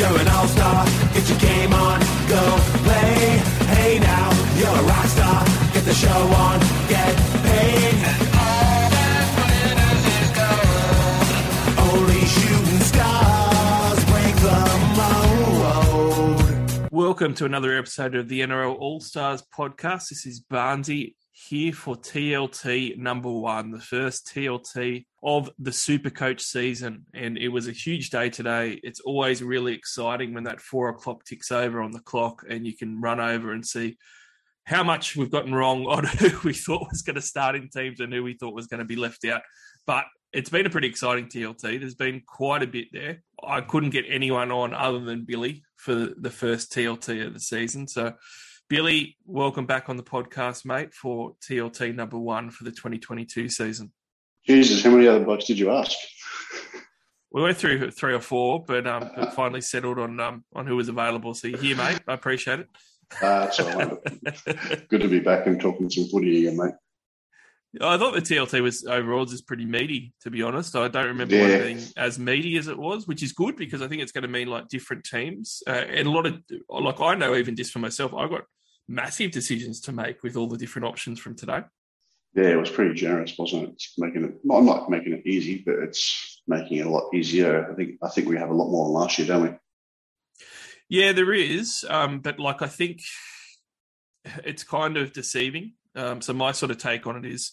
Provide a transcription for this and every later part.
You're an all-star, get your game on, go play. Hey now, you're a rock star, get the show on, get paid. And all that glitters is gold. Only shooting stars break the mold. Welcome to another episode of the NRL All Stars podcast. This is Barnsey here for TLT number one, the first TLT of the Super Coach season. And it was a huge day today. It's always really exciting when that four o'clock ticks over on the clock and you can run over and see how much we've gotten wrong on who we thought was going to start in teams and who we thought was going to be left out. But it's been a pretty exciting TLT. There's been quite a bit there. I couldn't get anyone on other than Billy for the first TLT of the season. So, Billy, welcome back on the podcast, mate, for TLT number one for the 2022 season. Jesus, how many other blokes did you ask? We went through three or four, but um, but finally settled on um, on who was available. So you're here, mate. I appreciate it. Uh, it's all right. Good to be back and talking some footy again, mate. I thought the TLT was overall just pretty meaty, to be honest. I don't remember Yeah. one being as meaty as it was, which is good because I think it's going to mean like different teams uh, and a lot of like I know even just for myself, I've got massive decisions to make with all the different options from today. Yeah, it was pretty generous, wasn't it? It's making it. I'm not making it easy, but it's making it a lot easier. I think. I think we have a lot more than last year, don't we? Yeah, there is, um, but like I think it's kind of deceiving. Um, so my sort of take on it is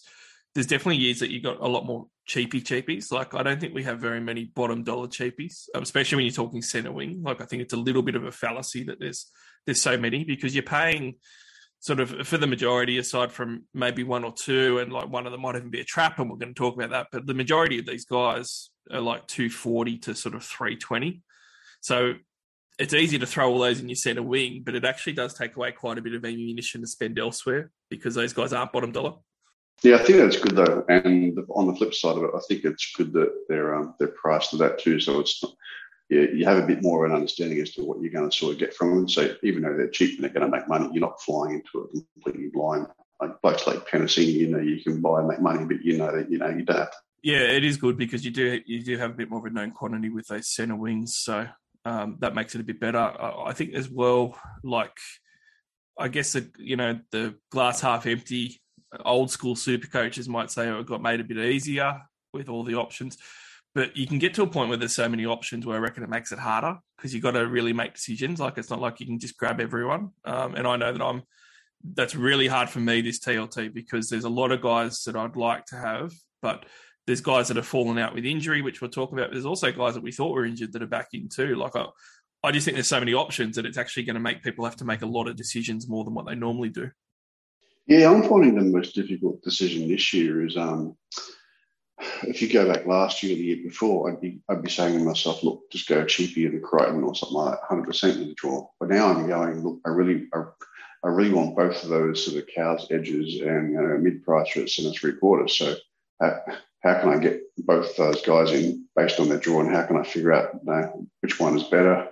there's definitely years that you got a lot more cheapy cheapies. Like I don't think we have very many bottom dollar cheapies, um, especially when you're talking center wing. Like I think it's a little bit of a fallacy that there's there's so many because you're paying sort of for the majority aside from maybe one or two and like one of them might even be a trap and we're going to talk about that but the majority of these guys are like 240 to sort of 320 so it's easy to throw all those in your center wing but it actually does take away quite a bit of ammunition to spend elsewhere because those guys aren't bottom dollar Yeah, I think that's good though. And on the flip side of it, I think it's good that they're um, they're priced to that too. So it's not, yeah, you have a bit more of an understanding as to what you're going to sort of get from them. So even though they're cheap and they're going to make money, you're not flying into it completely blind. Like blokes like Penasini, you know, you can buy and make money, but you know that you know you don't Yeah, it is good because you do you do have a bit more of a known quantity with those center wings, so um, that makes it a bit better. I, I think as well, like I guess the, you know the glass half empty, old school super coaches might say oh, it got made a bit easier with all the options, but you can get to a point where there's so many options where I reckon it makes it harder because you've got to really make decisions. Like it's not like you can just grab everyone, um, and I know that I'm. That's really hard for me this TLT because there's a lot of guys that I'd like to have, but there's guys that have fallen out with injury, which we'll talk about. There's also guys that we thought were injured that are back in too. Like I, I just think there's so many options that it's actually going to make people have to make a lot of decisions more than what they normally do. Yeah, I'm finding the most difficult decision this year is um, if you go back last year, the year before, I'd be I'd be saying to myself, look, just go cheapy than Crichton or something like hundred percent in the draw. But now I'm going, look, I really I, I really want both of those sort of cows edges and you know, mid price for centre three quarters. So uh, how can I get both those guys in based on their draw, and how can I figure out you know, which one is better?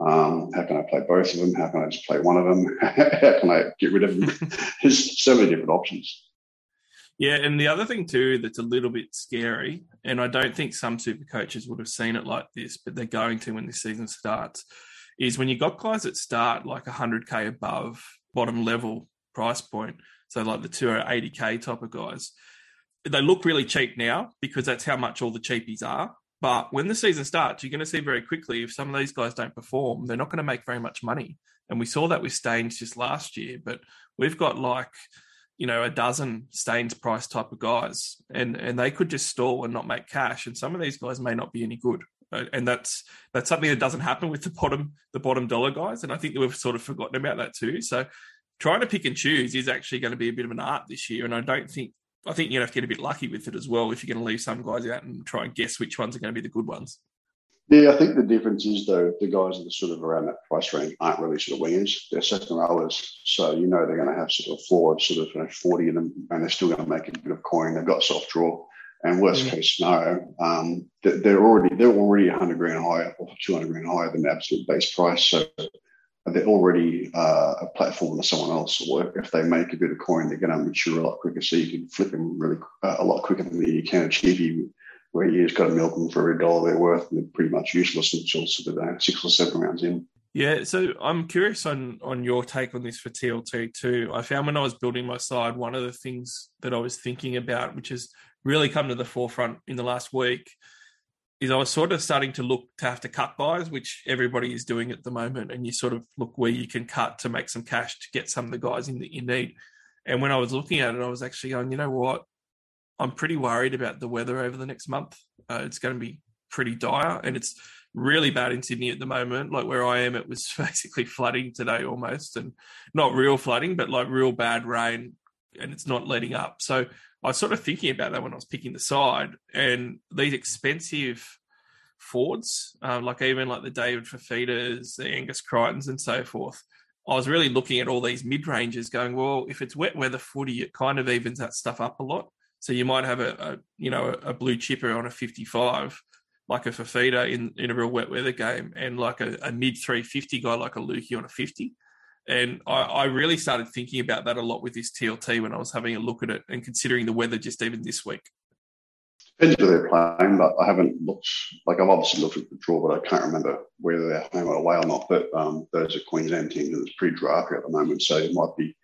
Um, how can I play both of them? How can I just play one of them? how can I get rid of them? There's so many different options. Yeah, and the other thing too that's a little bit scary, and I don't think some super coaches would have seen it like this, but they're going to when this season starts, is when you got guys that start like 100k above bottom level price point, so like the 280k type of guys, they look really cheap now because that's how much all the cheapies are. But when the season starts, you're going to see very quickly if some of these guys don't perform, they're not going to make very much money. And we saw that with Staines just last year, but we've got like you know, a dozen Staines price type of guys, and and they could just stall and not make cash. And some of these guys may not be any good, Uh, and that's that's something that doesn't happen with the bottom the bottom dollar guys. And I think we've sort of forgotten about that too. So trying to pick and choose is actually going to be a bit of an art this year. And I don't think I think you're going to have to get a bit lucky with it as well if you're going to leave some guys out and try and guess which ones are going to be the good ones. Yeah, I think the difference is though the guys that are sort of around that price range aren't really sort of wingers; they're second rowers. So you know they're going to have sort of a floor of sort of you know, forty of them, and they're still going to make a bit of coin. They've got soft draw, and worst Yeah. case scenario, um, they- they're already they're already hundred grand higher or two hundred grand higher than the absolute base price. So they're already uh, a platform to someone else. Or if they make a bit of coin, they're going to mature a lot quicker. So you can flip them really uh, a lot quicker than you can achieve cheapie where you just got to milk them for every dollar they're worth, and they're pretty much useless until sort of uh, six or seven rounds in. Yeah, so I'm curious on on your take on this for TLT too. I found when I was building my side, one of the things that I was thinking about, which has really come to the forefront in the last week, is I was sort of starting to look to have to cut buys, which everybody is doing at the moment, and you sort of look where you can cut to make some cash to get some of the guys in that you need. And when I was looking at it, I was actually going, you know what? I'm pretty worried about the weather over the next month. Uh, it's going to be pretty dire, and it's really bad in Sydney at the moment. Like where I am, it was basically flooding today almost, and not real flooding, but like real bad rain, and it's not letting up. So I was sort of thinking about that when I was picking the side, and these expensive Fords, uh, like even like the David Fifitas, the Angus Crichtons, and so forth. I was really looking at all these mid ranges, going, well, if it's wet weather footy, it kind of evens that stuff up a lot. So you might have a, a you know a blue chipper on a 55, like a Fifita in in a real wet weather game, and like a, a mid 350 guy like a Lukey on a 50. And I, I, really started thinking about that a lot with this TLT when I was having a look at it and considering the weather just even this week. Depends where they're playing, but I haven't looked. Like I've obviously looked at the draw, but I can't remember whether they're home or away or not. But um, those are Queensland teams, and it's pretty drafty at the moment, so it might be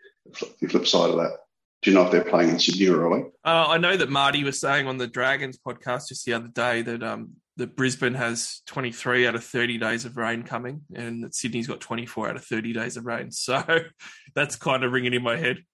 the flip side of that. Do you know if they're playing in Sydney or away? Uh, I know that Marty was saying on the Dragons podcast just the other day that um, that Brisbane has 23 out of 30 days of rain coming, and that Sydney's got 24 out of 30 days of rain. So that's kind of ringing in my head.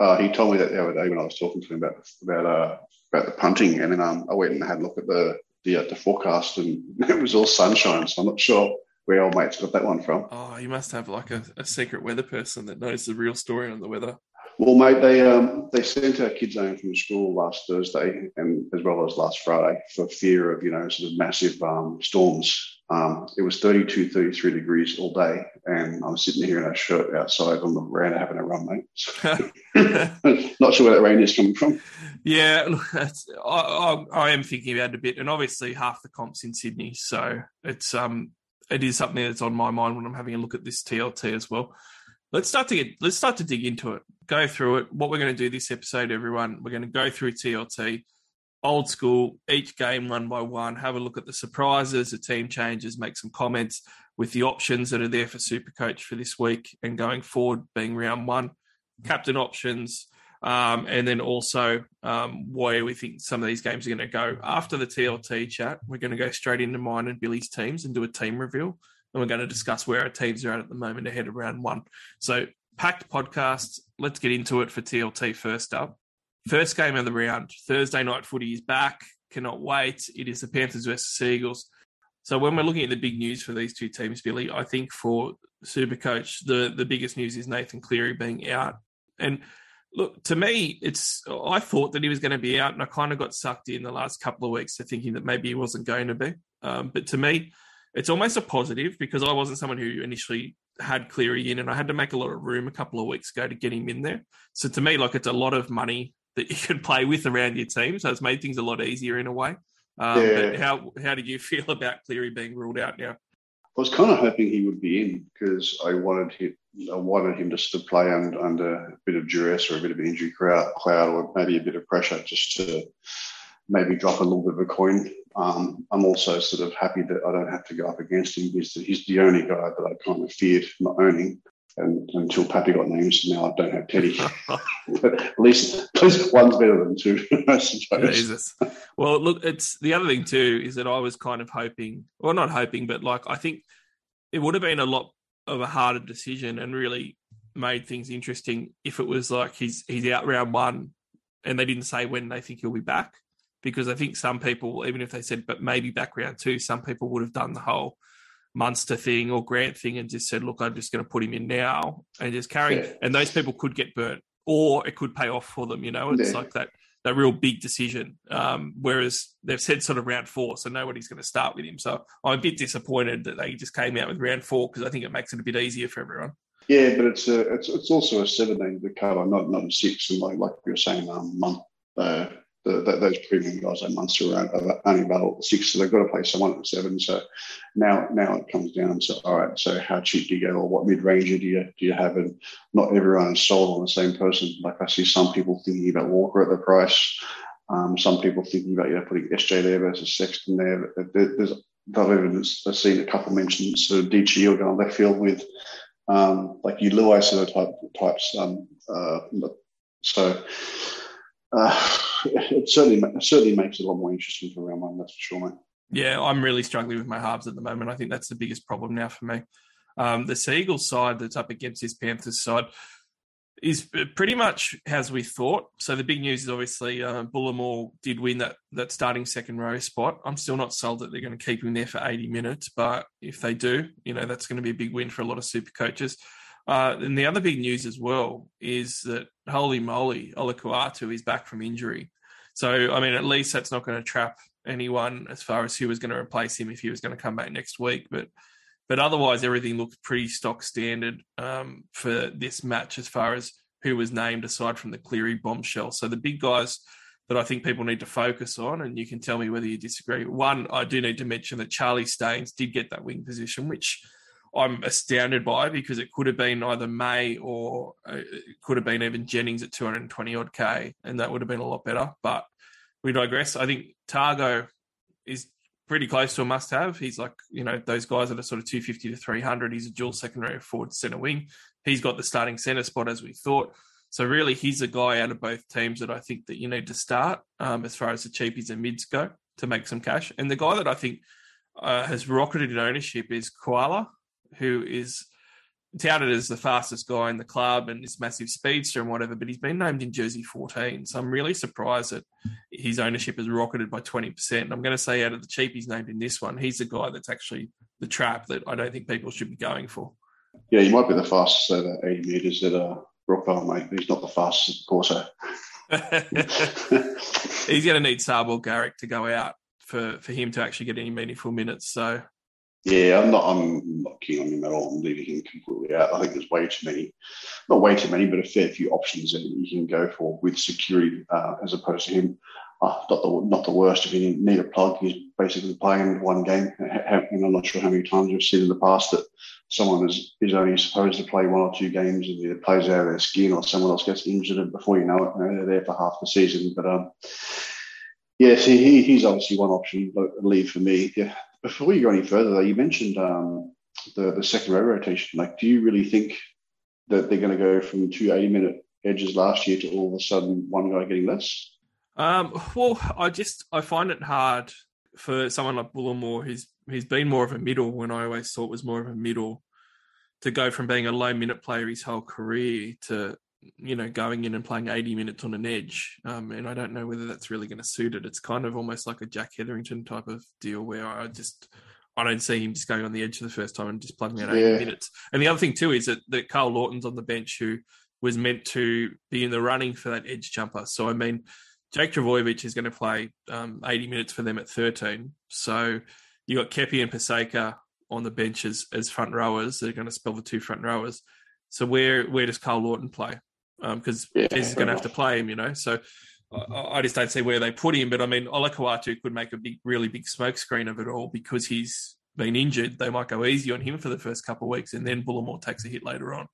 Uh, he told me that the other day when I was talking to him about about uh, about the punting, and then um, I went and had a look at the the, uh, the forecast, and it was all sunshine. So I'm not sure where old mates got that one from. Oh, you must have like a, a secret weather person that knows the real story on the weather. Well, mate, they um, they sent our kids home from school last Thursday and as well as last Friday for fear of you know sort of massive um, storms. Um, it was 32, 33 degrees all day, and I'm sitting here in a shirt outside on the veranda having a run, mate. Not sure where that rain is coming from. Yeah, look, I, I, I, am thinking about it a bit, and obviously half the comps in Sydney, so it's um it is something that's on my mind when I'm having a look at this TLT as well let's start to get let's start to dig into it go through it. What we're going to do this episode everyone we're going to go through tlt old school each game one by one have a look at the surprises the team changes make some comments with the options that are there for super coach for this week and going forward being round one captain options um, and then also um, where we think some of these games are going to go. After the tlt chat we're going to go straight into mine and billy's teams and do a team reveal and we're going to discuss where our teams are at at the moment ahead of round one. So, packed podcast. Let's get into it for TLT first up. First game of the round, Thursday night footy is back. Cannot wait. It is the Panthers versus Eagles. So when we're looking at the big news for these two teams, Billy, I think for Supercoach, the the biggest news is Nathan Cleary being out. And look, to me, it's I thought that he was going to be out, and I kind of got sucked in the last couple of weeks to thinking that maybe he wasn't going to be. Um, but to me, it's almost a positive because I wasn't someone who initially had Cleary in, and I had to make a lot of room a couple of weeks ago to get him in there. So to me, like it's a lot of money that you can play with around your team. So it's made things a lot easier in a way. Um, yeah. But how how did you feel about Cleary being ruled out now? I was kind of hoping he would be in because I wanted him. I wanted him just to play under, under a bit of duress or a bit of injury cloud, or maybe a bit of pressure, just to maybe drop a little bit of a coin um, I'm also sort of happy that I don't have to go up against him. He's the, he's the only guy that I kind of feared not owning. And until Pappy got named, so now I don't have Teddy. at least, at least one's better than two, I suppose. Jesus. Well, look, it's the other thing too is that I was kind of hoping, well, not hoping, but like I think it would have been a lot of a harder decision and really made things interesting if it was like he's he's out round one and they didn't say when they think he'll be back because I think some people, even if they said, but maybe background too, some people would have done the whole Munster thing or Grant thing and just said, look, I'm just going to put him in now and just carry. Yeah. And those people could get burnt or it could pay off for them. You know, it's yeah. like that that real big decision. Um, whereas they've said sort of round four, so nobody's going to start with him. So I'm a bit disappointed that they just came out with round four because I think it makes it a bit easier for everyone. Yeah, but it's a, it's, it's also a seven day the cover, not not a six. And like like you were saying, um, month uh, the, the, those premium guys like Munster are only at six, so they've got to play someone at seven. So now now it comes down to all right. So how cheap do you go, or what mid ranger do you do you have? And not everyone is sold on the same person. Like I see some people thinking about Walker at the price. Um, some people thinking about you know putting SJ there versus Sexton there. There's I've even seen a couple mentions sort of or going left field with um, like Lewis sort of type types. Um, uh, so uh, it certainly certainly makes it a lot more interesting for round one. That's for sure, mate. Yeah, I'm really struggling with my halves at the moment. I think that's the biggest problem now for me. Um, the Sea Eagles side that's up against this Panthers side is pretty much as we thought. So the big news is obviously uh, did win that that starting second row spot. I'm still not sold that they're going to keep him there for 80 minutes, but if they do, you know that's going to be a big win for a lot of super coaches. Uh, and the other big news as well is that holy moly, Olakau'atu is back from injury. So I mean, at least that's not going to trap anyone as far as who was going to replace him if he was going to come back next week. But but otherwise, everything looks pretty stock standard um, for this match as far as who was named aside from the Cleary bombshell. So the big guys that I think people need to focus on, and you can tell me whether you disagree. One, I do need to mention that Charlie Staines did get that wing position, which I'm astounded by because it could have been either May or uh, it could have been even Jennings at 220 odd K, and that would have been a lot better. But we digress. I think Targo is pretty close to a must have. He's like, you know, those guys that are sort of 250 to 300. He's a dual secondary forward centre wing. He's got the starting centre spot as we thought. So really, he's a guy out of both teams that I think that you need to start um, as far as the cheapies and mids go to make some cash. And the guy that I think uh, has rocketed in ownership is Koala, who is touted as the fastest guy in the club and this massive speedster and whatever, but he's been named in jersey 14. So I'm really surprised that his ownership has rocketed by 20%. And I'm going to say out of the cheapies named in this one, he's the guy that's actually the trap that I don't think people should be going for. Yeah, he might be the fastest over 80 metres at uh, Rockwell, mate, but he's not the fastest Corso. he's going to need Sabo Garrick to go out for, for him to actually get any meaningful minutes. So yeah, I'm not. I'm not keen on him at all. I'm leaving him completely out. I think there's way too many, not way too many, but a fair few options that you can go for with security uh, as opposed to him. Uh, not the not the worst. If you need a plug, he's basically playing one game. And I'm not sure how many times we've seen in the past that someone is, is only supposed to play one or two games and either plays out of their skin or someone else gets injured, and before you know it, you know, they're there for half the season. But um, yes, he, he's obviously one option, but leave for me. Yeah, before you go any further, though, you mentioned um, the the second row rotation. Like, do you really think that they're going to go from two 80 minute edges last year to all of a sudden one guy getting less? Um, well, I just I find it hard for someone like Bullemor, who's who's been more of a middle when I always thought was more of a middle, to go from being a low minute player his whole career to you know going in and playing 80 minutes on an edge. Um, and I don't know whether that's really going to suit it. It's kind of almost like a Jack Hetherington type of deal where I just I don't see him just going on the edge for the first time and just plugging out 80 yeah. minutes. And the other thing too is that, that Karl Lawton's on the bench who was meant to be in the running for that edge jumper. So I mean Jake Trbojevic is going to play um, 80 minutes for them at 13. So you got Kepi and Paseka on the benches as front rowers. They're going to spell the two front rowers. So where where does Karl Lawton play? Because um, yeah, is going to have to play him, you know. So I, I, just don't see where they put him. But I mean, Olakau'atu could make a big, really big smokescreen of it all because he's been injured. They might go easy on him for the first couple of weeks, and then Bullemor takes a hit later on.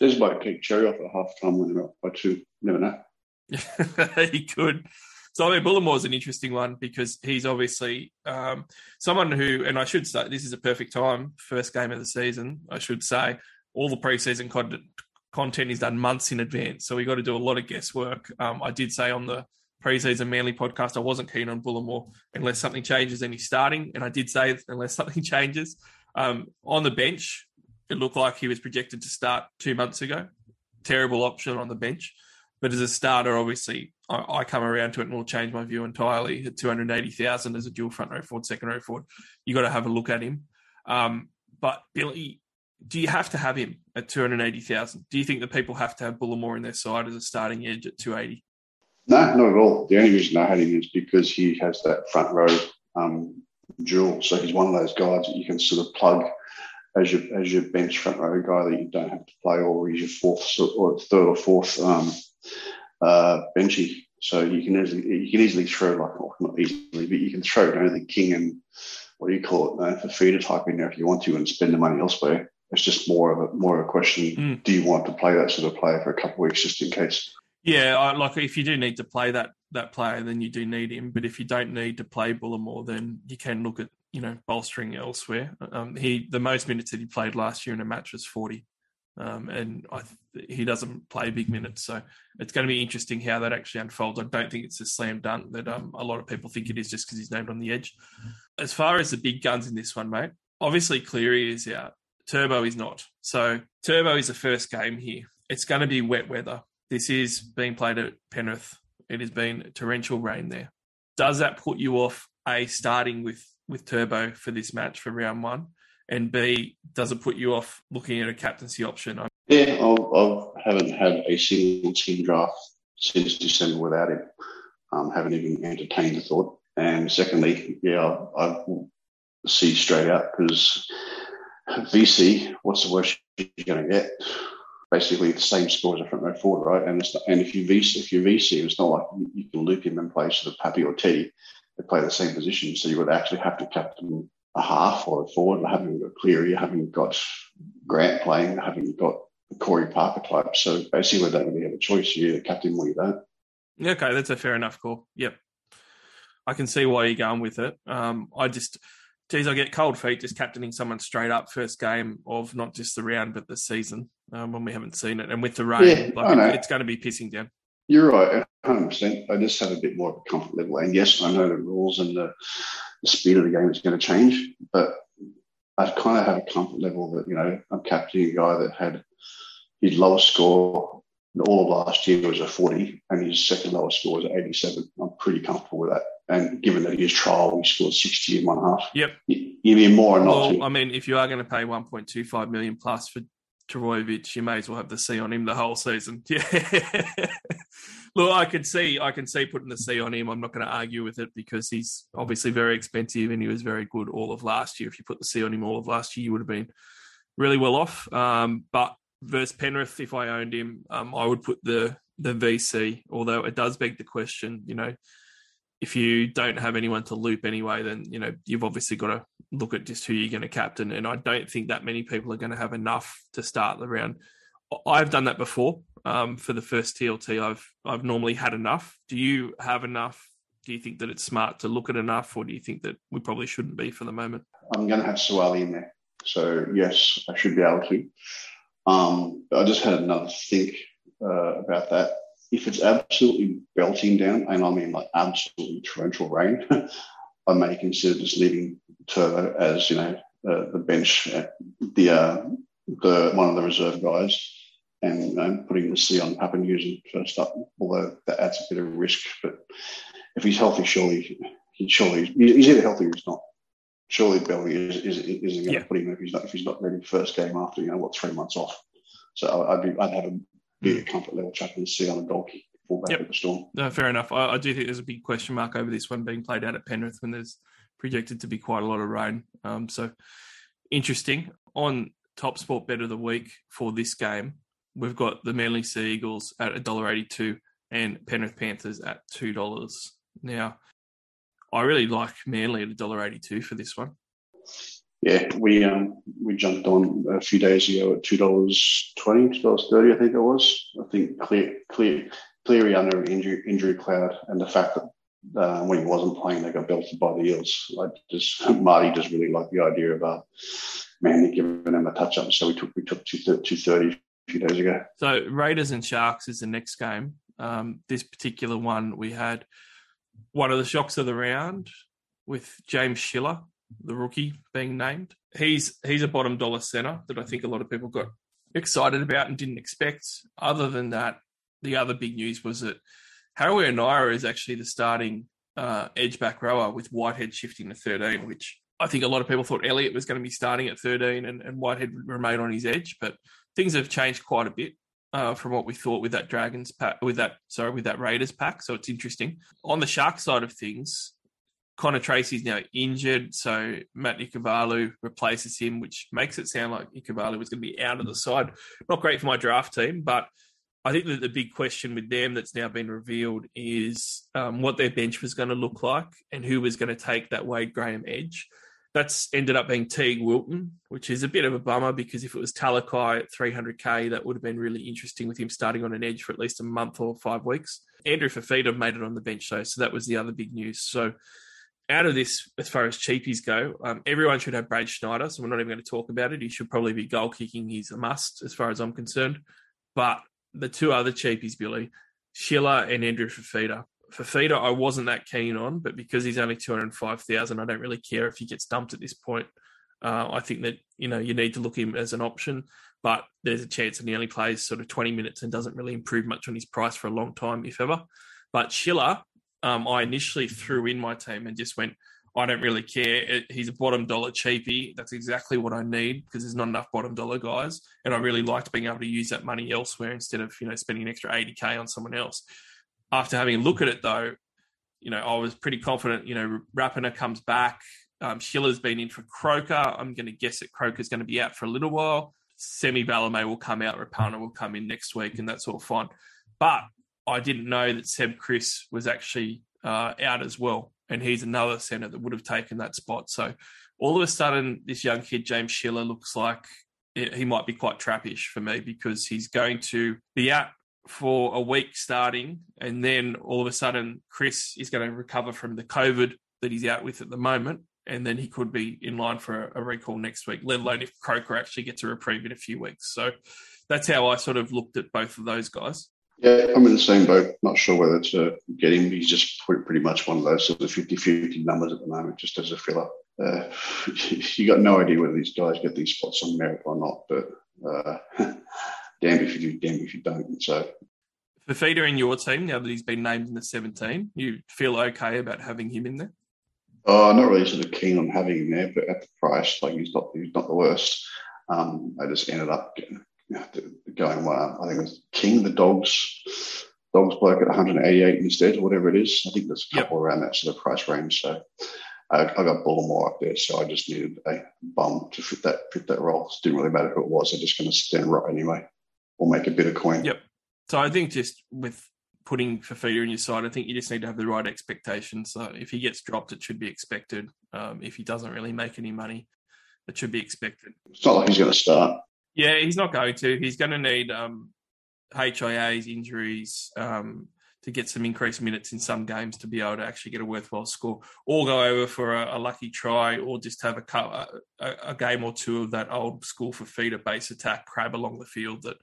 This might kick Cherry off at half time when they're up by two. Never know. he could. So I mean, Bullemor is an interesting one because he's obviously um, someone who, and I should say, this is a perfect time, first game of the season. I should say, all the preseason content, content is done months in advance, so we got to do a lot of guesswork. Um, I did say on the preseason Manly podcast I wasn't keen on Bullemor unless something changes and he's starting, and I did say unless something changes. Um, on the bench, it looked like he was projected to start two months ago. Terrible option on the bench. But as a starter, obviously, I, I come around to it and will change my view entirely. At 280,000 as a dual front row forward, second row forward, you've got to have a look at him. Um, but Billy, do you have to have him at 280,000? Do you think that people have to have Bullemor in their side as a starting edge at 280? No, not at all. The only reason I had him is because he has that front row um. So he's one of those guys that you can sort of plug as your as your bench front row guy that you don't have to play, or he's your fourth or third or fourth um, uh, benchy. So you can easily you can easily throw like well, not easily, but you can throw you know, the king and what do you call it uh, for feeder type in there if you want to and spend the money elsewhere. It's just more of a more of a question: mm. Do you want to play that sort of player for a couple of weeks just in case? Yeah, I, like if you do need to play that that player, then you do need him. But if you don't need to play Bullemor, then you can look at you know bolstering elsewhere. Um, he the most minutes that he played last year in a match was forty, um, and I, he doesn't play big minutes, so it's going to be interesting how that actually unfolds. I don't think it's a slam dunk that um, a lot of people think it is just because he's named on the edge. As far as the big guns in this one, mate, obviously Cleary is out. Turbo is not. So Turbo is the first game here. It's going to be wet weather. This is being played at Penrith. It has been torrential rain there. Does that put you off a starting with with Turbo for this match for round one? And B, does it put you off looking at a captaincy option? Yeah, I haven't had a single team draft since December without him. Um, haven't even entertained the thought. And secondly, yeah, I, I see straight out because VC, what's the worst you're going to get? Basically, the same score as a front row forward, right? And not, and if you VC, if you VC, it's not like you, can loop him in place of Pappy or Teddy. They play the same position, so you would actually have to captain a half or a forward. Having got Cleary, having got Grant playing, having got Corey Parker type. So basically, they don't really have a choice. You either captain or you don't. Okay, that's a fair enough call. Yep. I can see why you're going with it. Um, I just, geez, I get cold feet just captaining someone straight up first game of not just the round but the season um, when we haven't seen it, and with the rain, yeah, like it, it's going to be pissing down. You're right, 100. percent I just have a bit more of a comfort level, and yes, I know the rules and the, the speed of the game is going to change, but I kind of have a comfort level that you know I'm captaining a guy that had his lowest score all of last year was a 40, and his second lowest score was 87. I'm pretty comfortable with that. And given that his trial, he scored 60 in one half. Yep. You, need more or not well. I mean, if you are going to pay 1.25 million plus for Trbojevic, you may as well have the C on him the whole season. Yeah. Look, I could see, I can see putting the C on him. I'm not going to argue with it because he's obviously very expensive and he was very good all of last year. If you put the C on him all of last year, you would have been really well off. Um, but versus Penrith, if I owned him, um, I would put the the VC. Although it does beg the question, you know, if you don't have anyone to loop anyway, then you know you've obviously got to look at just who you're going to captain. And I don't think that many people are going to have enough to start the round. I've done that before. Um, for the first TLT, I've I've normally had enough. Do you have enough? Do you think that it's smart to look at enough, or do you think that we probably shouldn't be for the moment? I'm going to have Suaalii in there, so yes, I should be able to. Um, I just had another think uh, about that. If it's absolutely belting down, and I mean like absolutely torrential rain, I may consider just leaving Turbo as you know uh, the bench, uh, the uh, the one of the reserve guys, and, and putting the C on Papenhuyzen first up. Although that adds a bit of risk, but if he's healthy, surely he surely he's either healthy or he's not surely Belly is, is, isn't going yeah. to put him if he's not if he's not ready first game after you know what three months off. So I'd be I'd have a bigger mm. comfort level chucking the C on a dog fullback yep. at the Storm. No, fair enough. I, I, do think there's a big question mark over this one being played out at Penrith when there's projected to be quite a lot of rain. Um, so interesting. On top sport bet of the week for this game, we've got the Manly Sea Eagles at $1.82 and Penrith Panthers at $2. Now, I really like Manly at $1.82 for this one. Yeah, we um, we jumped on a few days ago at two dollars twenty, two dollars thirty, I think it was. I think clear, clear, Cleary under injury injury cloud, and the fact that uh, when he wasn't playing, they got belted by the Eels. I just Marty just really liked the idea of uh, Manly giving them a touch up, so we took we took two thirty a few days ago. So Raiders and Sharks is the next game. Um, this particular one, we had one of the shocks of the round with James Schiller, the rookie being named. He's he's a bottom dollar center that I think a lot of people got excited about and didn't expect. Other than that, the other big news was that Harawira-Naera is actually the starting uh, edge back rower with Whitehead shifting to 13, which I think a lot of people thought Elliott was going to be starting at 13 and, and Whitehead remain on his edge, but things have changed quite a bit uh, from what we thought with that Dragons pack, with that sorry, with that Raiders pack. So it's interesting. On the Shark side of things, Connor Tracey's now injured, so Matt Ikuvalu replaces him, which makes it sound like Ikuvalu was going to be out of the side. Not great for my draft team, but I think that the big question with them that's now been revealed is um, what their bench was going to look like and who was going to take that Wade Graham edge. That's ended up being Teague Wilton, which is a bit of a bummer because if it was Talakai at 300k, that would have been really interesting with him starting on an edge for at least a month or five weeks. Andrew Fifita made it on the bench though, so that was the other big news. So out of this, as far as cheapies go, um, everyone should have Brad Schneider, so we're not even going to talk about it. He should probably be goal kicking. He's a must as far as I'm concerned. But the two other cheapies, Billy, Schiller and Andrew Fifita. Fafita, I wasn't that keen on, but because he's only 205,000, I don't really care if he gets dumped at this point. Uh, I think that, you know, you need to look him as an option, but there's a chance that he only plays sort of 20 minutes and doesn't really improve much on his price for a long time, if ever. But Schiller, um, I initially threw in my team and just went, I don't really care. He's a bottom dollar cheapie. That's exactly what I need because there's not enough bottom dollar guys. And I really liked being able to use that money elsewhere instead of, you know, spending an extra 80K on someone else. After having a look at it though, you know, I was pretty confident, you know, Rapana comes back. Um, Schiller's been in for Croker. I'm going to guess that Croker's going to be out for a little while. Semi Valemei will come out. Rapana will come in next week, and that's all fine. But I didn't know that Seb Kris was actually uh, out as well and he's another centre that would have taken that spot. So all of a sudden, this young kid, James Schiller, looks like he might be quite trappish for me because he's going to be out for a week starting, and then all of a sudden, Kris is going to recover from the COVID that he's out with at the moment. And then he could be in line for a, recall next week, let alone if Croker actually gets a reprieve in a few weeks. So that's how I sort of looked at both of those guys. Yeah, I'm in the same boat. Not sure whether to get him. He's just pretty much one of those sort of 50 50 numbers at the moment, just as a filler. Uh, you got no idea whether these guys get these spots on merit or not, but uh, damn if you do, damn if you don't. So, Fifita in your team, now that he's been named in the 17, you feel okay about having him in there? Oh, not really sort of keen on having him there, but at the price, like he's not he's not the worst. Um, I just ended up getting, going well. I think it was King, the dogs, dogs bloke at 188 instead, or whatever it is. I think there's a couple yep. around that sort of price range. So I, I got Bullimore up there, so I just needed a bum to fit that fit that role. It didn't really matter who it was. I'm just going to stand right anyway, or make a bit of coin. Yep. So I think just with putting Fifita in your side, I think you just need to have the right expectations. So if he gets dropped, it should be expected. Um, if he doesn't really make any money, it should be expected. It's not like he's going to start. Yeah, he's not going to. He's going to need um, HIAs, injuries um, to get some increased minutes in some games to be able to actually get a worthwhile score, or go over for a, a lucky try, or just have a, a, a, game or two of that old school for feeder base attack crab along the field that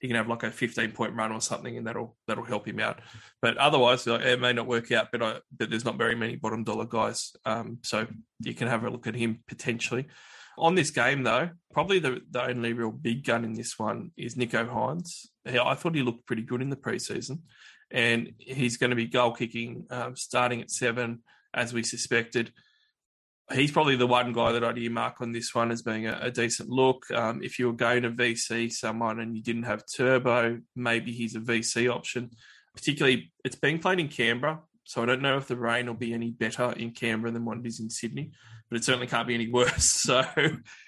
he can have like a 15 point run or something, and that'll that'll help him out. But otherwise, it may not work out. But I, but there's not very many bottom dollar guys, um, so you can have a look at him potentially. On this game, though, probably the, the only real big gun in this one is Nicho Hynes. I thought he looked pretty good in the preseason, and he's going to be goal kicking um, starting at seven, as we suspected. He's probably the one guy that I'd earmark on this one as being a, a decent look. Um, if you were going to VC someone and you didn't have Turbo, maybe he's a VC option. Particularly, it's being played in Canberra, so I don't know if the rain will be any better in Canberra than what it is in Sydney but it certainly can't be any worse. So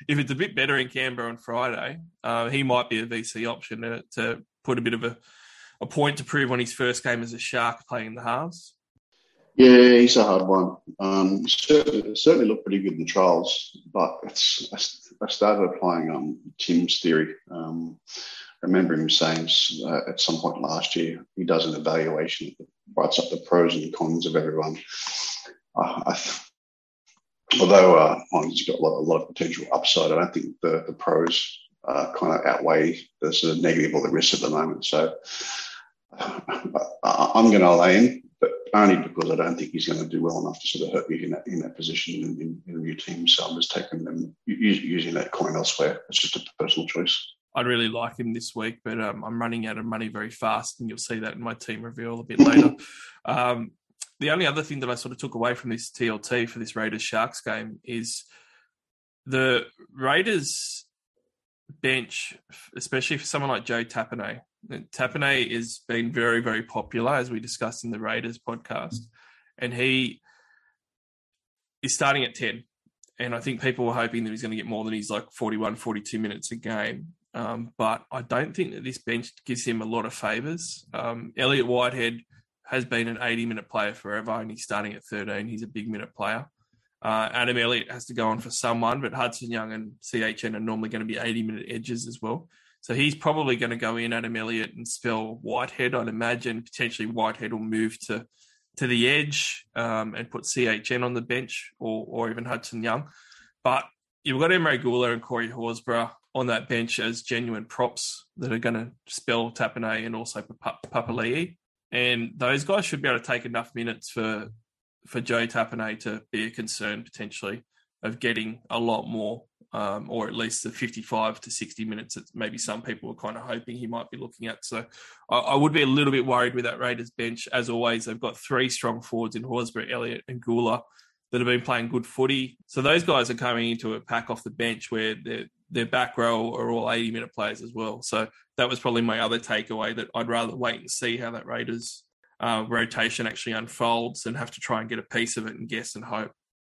if it's a bit better in Canberra on Friday, uh, he might be a VC option to, to put a bit of a, a point to prove on his first game as a Shark playing the halves. Yeah, he's a hard one. Um, certainly, certainly looked pretty good in the trials, but it's I, started applying um, Tim's theory. Um, I remember him saying uh, at some point last year he does an evaluation writes up the pros and cons of everyone. Uh, I, although uh, has got a lot, a lot, of potential upside, I don't think the, the pros uh, kind of outweigh the sort of negative or the risk at the moment. So uh, I'm going to lay in, but only because I don't think he's going to do well enough to sort of hurt me in that, in that position in, in, in a new team. So I'm just taking them using that coin elsewhere. It's just a personal choice. I'd really like him this week, but um, I'm running out of money very fast, and you'll see that in my team reveal a bit later. um, the only other thing that I sort of took away from this TLT for this Raiders Sharks game is the Raiders bench, especially for someone like Joe Tapine. Tapine has been very, very popular, as we discussed in the Raiders podcast, and he is starting at 10. And I think people were hoping that he's going to get more than he's like 41, 42 minutes a game. Um, but I don't think that this bench gives him a lot of favours. Um, Elliott Whitehead has been an 80 minute player forever and he's starting at 13. He's a big minute player. Uh, Adam Elliott has to go on for someone, but Hudson Young and CHN are normally going to be 80 minute edges as well. So he's probably going to go in Adam Elliott and spell Whitehead. I'd imagine potentially Whitehead will move to to the edge um, and put CHN on the bench or or even Hudson Young. But you've got Emre Guler and Corey Horsburgh on that bench as genuine props that are going to spell Tapine and also Papali'i. And those guys should be able to take enough minutes for for Joe Tapine to be a concern potentially of getting a lot more, um, or at least the 55 to 60 minutes that maybe some people were kind of hoping he might be looking at. So I, I would be a little bit worried with that Raiders bench. As always, they've got three strong forwards in Horsburgh, Elliott, and Guler that have been playing good footy. So those guys are coming into a pack off the bench where their their back row are all 80 minute players as well. So that was probably my other takeaway that I'd rather wait and see how that Raiders uh, rotation actually unfolds and have to try and get a piece of it and guess and hope.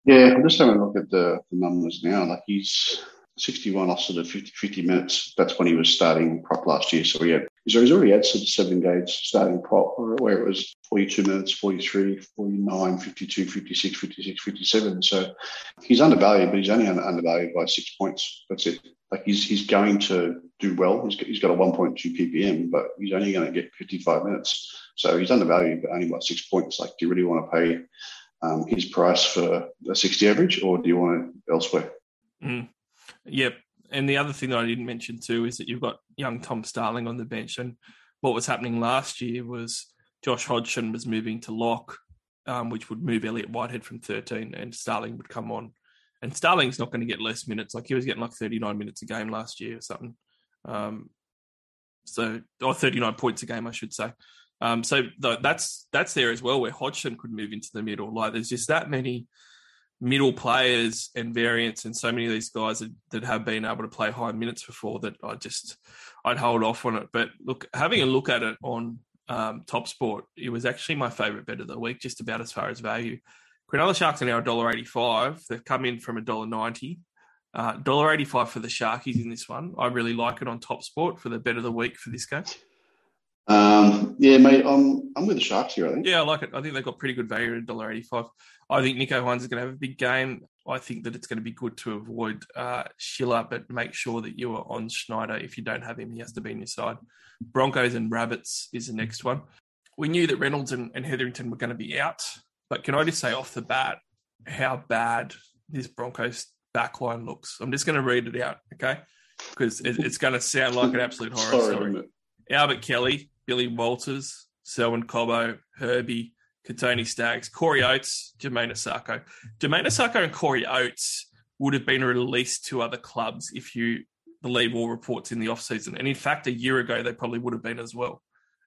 Yeah, I'm just having a look at the, the numbers now. Like he's 61 off sort of 50, 50 minutes. That's when he was starting prop last year. So he had, he's already had sort of seven games starting prop where it was 42 minutes, 43, 49, 52, 56, 56, 57. So he's undervalued, but he's only undervalued by six points. That's it. Like he's he's going to do well. He's got, he's got a 1.2 ppm, but he's only going to get 55 minutes. So he's undervalued, but only by six points. Like, do you really want to pay um, his price for a 60 average, or do you want it elsewhere? Mm. Yep. And the other thing that I didn't mention too is that you've got young Tom Starling on the bench, and what was happening last year was Josh Hodgson was moving to lock, um, which would move Elliott Whitehead from 13, and Starling would come on and Starling's not going to get less minutes. Like he was getting like 39 minutes a game last year or something. Um, so, or 39 points a game, I should say. Um, so that's that's there as well, where Hodgson could move into the middle. Like there's just that many middle players and variants, and so many of these guys that, that have been able to play high minutes before that I just I'd hold off on it. But look, having a look at it on um, Top Sport, it was actually my favourite bet of the week, just about as far as value. Cronulla Sharks are now $1.85. They've come in from $1.90. Uh, $1.85 for the Sharkies in this one. I really like it on Top Sport for the bet of the week for this game. Um, yeah, mate, I'm I'm with the Sharks here. I think. Yeah, I like it. I think they've got pretty good value at $1.85. I think Nicho Hynes is going to have a big game. I think that it's going to be good to avoid uh, Schiller, but make sure that you are on Schneider. If you don't have him, he has to be in your side. Broncos and Rabbits is the next one. We knew that Reynolds and, and Hetherington were going to be out. But can I just say off the bat how bad this Broncos backline looks? I'm just going to read it out, okay? Because it, it's going to sound like an absolute horror Sorry, story. Albert Kelly, Billy Walters, Selwyn Cobbo, Herbie, Kotoni Staggs, Corey Oates, Jamayne Isaako. Jamayne Isaako and Corey Oates would have been released to other clubs if you believe all reports in the offseason. And in fact, a year ago, they probably would have been as well.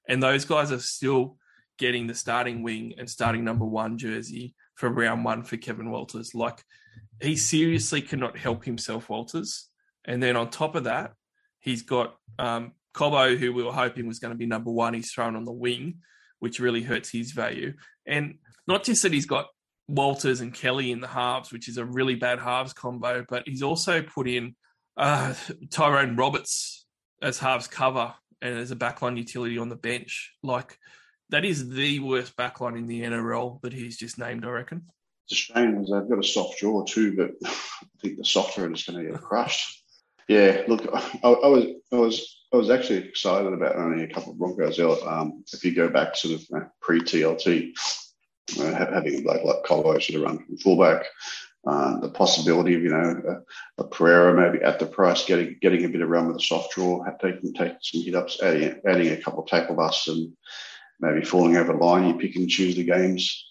And those guys are still getting the starting wing and starting number one jersey for round one for Kevin Walters. Like he seriously cannot help himself, Walters. And then on top of that, he's got um, Cobbo, who we were hoping was going to be number one. He's thrown on the wing, which really hurts his value. And not just that he's got Walters and Kelly in the halves, which is a really bad halves combo, but he's also put in uh, Tyrone Roberts as halves cover and as a backline utility on the bench. Like that is the worst backline in the NRL that he's just named, I reckon. It's a shame because they've got a soft jaw too, but I think the softer end is going to get crushed. Yeah, look, I, I, was, I was, I was actually excited about only a couple of Broncos. Out. Um, if you go back sort of pre TLT, uh, having a like Colo sort of run from fullback, uh, the possibility of you know a, a Pereira maybe at the price getting getting a bit of run with a soft draw, taking taking some hit ups, adding adding a couple of tackle busts and maybe falling over the line, you pick and choose the games.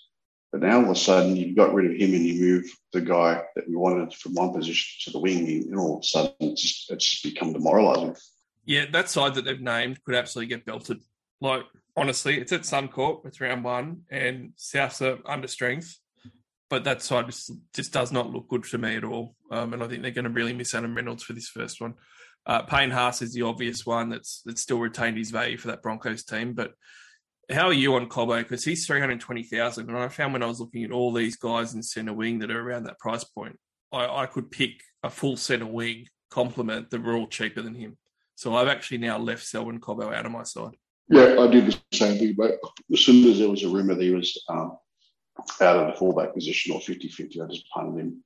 But now all of a sudden you've got rid of him and you move the guy that we wanted from one position to the wing, and all of a sudden it's it's become demoralising. Yeah, that side that they've named could absolutely get belted. Like honestly, it's at Suncorp, it's round one, and Souths are under strength. But that side just, just does not look good for me at all. Um, and I think they're going to really miss Adam Reynolds for this first one. Uh, Payne Haas is the obvious one that's that's still retained his value for that Broncos team, but how are you on Cobbo? Because he's 320,000. And I found when I was looking at all these guys in centre wing that are around that price point, I, I could pick a full centre wing complement that were all cheaper than him. So I've actually now left Selwyn Cobbo out of my side. Yeah, I did the same thing. But as soon as there was a rumour that he was um, out of the fullback position or 50-50. I just punted him.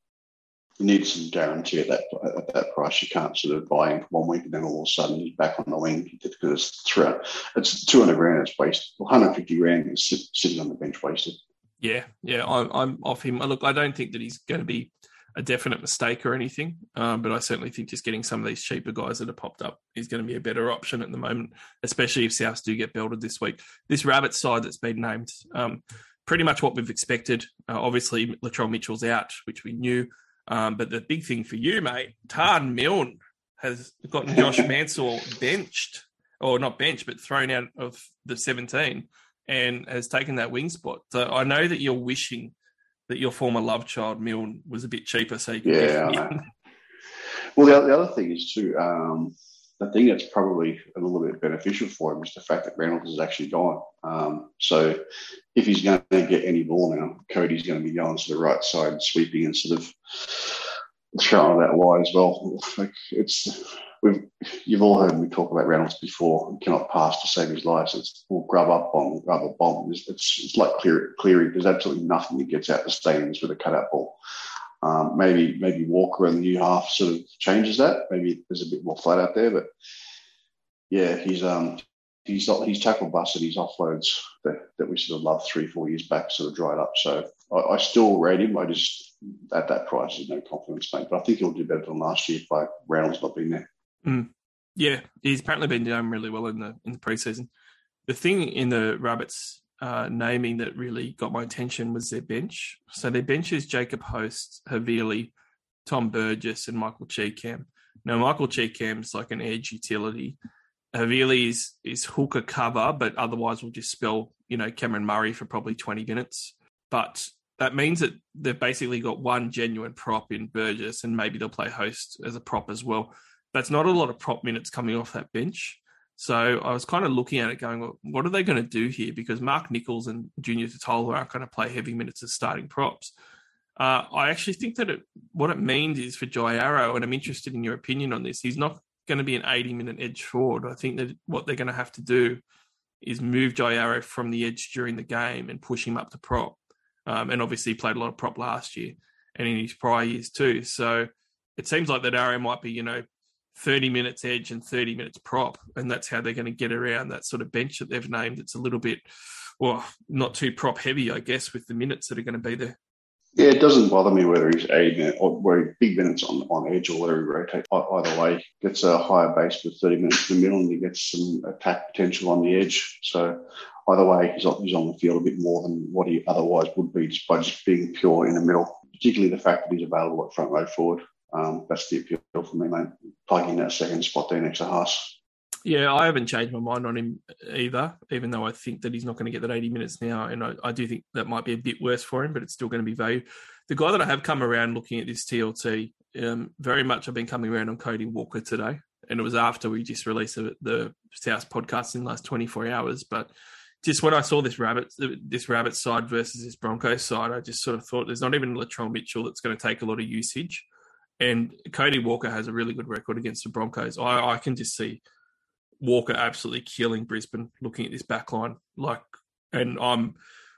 You need some guarantee at that at that price. You can't sort of buy him for one week and then all of a sudden he's back on the wing because it's throughout. It's 200 grand. It's wasted. 150 grand is sitting on the bench wasted. Yeah, yeah, I'm, I'm off him. Look, I don't think that he's going to be a definite mistake or anything, um, but I certainly think just getting some of these cheaper guys that have popped up is going to be a better option at the moment, especially if Souths do get belted this week. This Rabbit side that's been named, um, pretty much what we've expected. Uh, obviously, Latrell Mitchell's out, which we knew, um, but the big thing for you, mate, Taane Milne has gotten Josh Mansour benched, or not benched, but thrown out of the 17 and has taken that wing spot. So I know that you're wishing that your former love child Milne was a bit cheaper, so you could yeah. well, the, the, other thing is too. Um, the thing that's probably a little bit beneficial for him is the fact that Reynolds is actually gone. Um, so if he's going to get any ball now, Cody's going to be going to the right side, sweeping and sort of throwing that wide as well. Like it's we've you've all heard me talk about Reynolds before. He cannot pass to save his life. So it's all grub up on grub a bomb. It's, it's, it's like Cleary, Cleary. There's absolutely nothing that gets out the stands with a cutout ball. Um, maybe maybe Walker in the new half sort of changes that. Maybe there's a bit more flat out there, but yeah, he's um he's not, he's tackle busted. His offloads that, that we sort of loved three four years back sort of dried up. So I, I still rate him. I just at that price, there's no confidence, mate. But I think he'll do better than last year if Reynolds not been there. Mm. Yeah, he's apparently been doing really well in the in the preseason. The thing in the Rabbits uh, naming that really got my attention was their bench. So their bench is Jacob Host, Havili, Tom Burgess, and Michael Chee-Kam. Now Michael Chee-Kam's like an edge utility. Havili is is hooker cover, but otherwise we'll just spell you know Cameron Murray for probably twenty minutes. But that means that they've basically got one genuine prop in Burgess, and maybe they'll play Host as a prop as well that's not a lot of prop minutes coming off that bench. So I was kind of looking at it going, well, what are they going to do here? Because Mark Nicholls and Junior Tatola aren't going to play heavy minutes as starting props. Uh, I actually think that it, what it means is for Jai Arrow, and I'm interested in your opinion on this, he's not going to be an 80 minute edge forward. I think that what they're going to have to do is move Jai Arrow from the edge during the game and push him up to prop. Um, and obviously, he played a lot of prop last year and in his prior years too. So it seems like that Arrow might be, you know, 30 minutes edge and 30 minutes prop. And that's how they're going to get around that sort of bench that they've named. It's a little bit, well, not too prop heavy, I guess, with the minutes that are going to be there. Yeah, it doesn't bother me whether he's eight minute or where big minutes on, on edge or whether he rotates. Either way, gets a higher base with 30 minutes in the middle and he gets some attack potential on the edge. So either way, he's on, he's on the field a bit more than what he otherwise would be just by just being pure in the middle, particularly the fact that he's available at front row forward. Um, that's the appeal for me, mate. Plugging that second spot there next to Haas. Yeah, I haven't changed my mind on him either, even though I think that he's not going to get that 80 minutes now. And I, I do think that might be a bit worse for him, but it's still going to be value. The guy that I have come around looking at this TLT, um, very much I've been coming around on Cody Walker today. And it was after we just released the, the South podcast in the last 24 hours. But just when I saw this rabbit, this rabbit side versus this Broncos side, I just sort of thought there's not even Latrell Mitchell that's going to take a lot of usage. And Cody Walker has a really good record against the Broncos. I, I can just see Walker absolutely killing Brisbane looking at this back line. Like, and I'm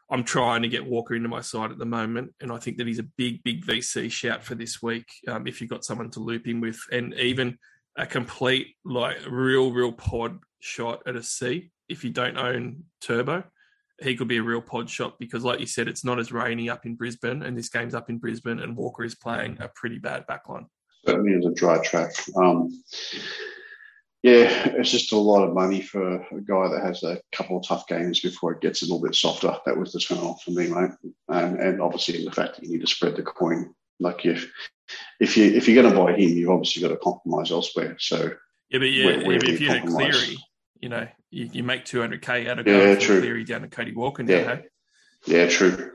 I'm trying to get Walker into my side at the moment, and I think that he's a big, big VC shout for this week. Um, if you've got someone to loop him with, and even a complete, like, real, real pod shot at a C if you don't own Turbo he could be a real pod shot because, like you said, it's not as rainy up in Brisbane, and this game's up in Brisbane, and Walker is playing a pretty bad backline. Certainly is a dry track. Um, yeah, it's just a lot of money for a guy that has a couple of tough games before it gets a little bit softer. That was the turn off for me, mate. And, and obviously the fact that you need to spread the coin. Like if if you if you're going to buy him, you've obviously got to compromise elsewhere. So yeah, but yeah, where, where if you had Cleary, you know, you, you make 200k out of yeah, true. Cleary down to Cody Walker now, yeah. Hey? Yeah, true.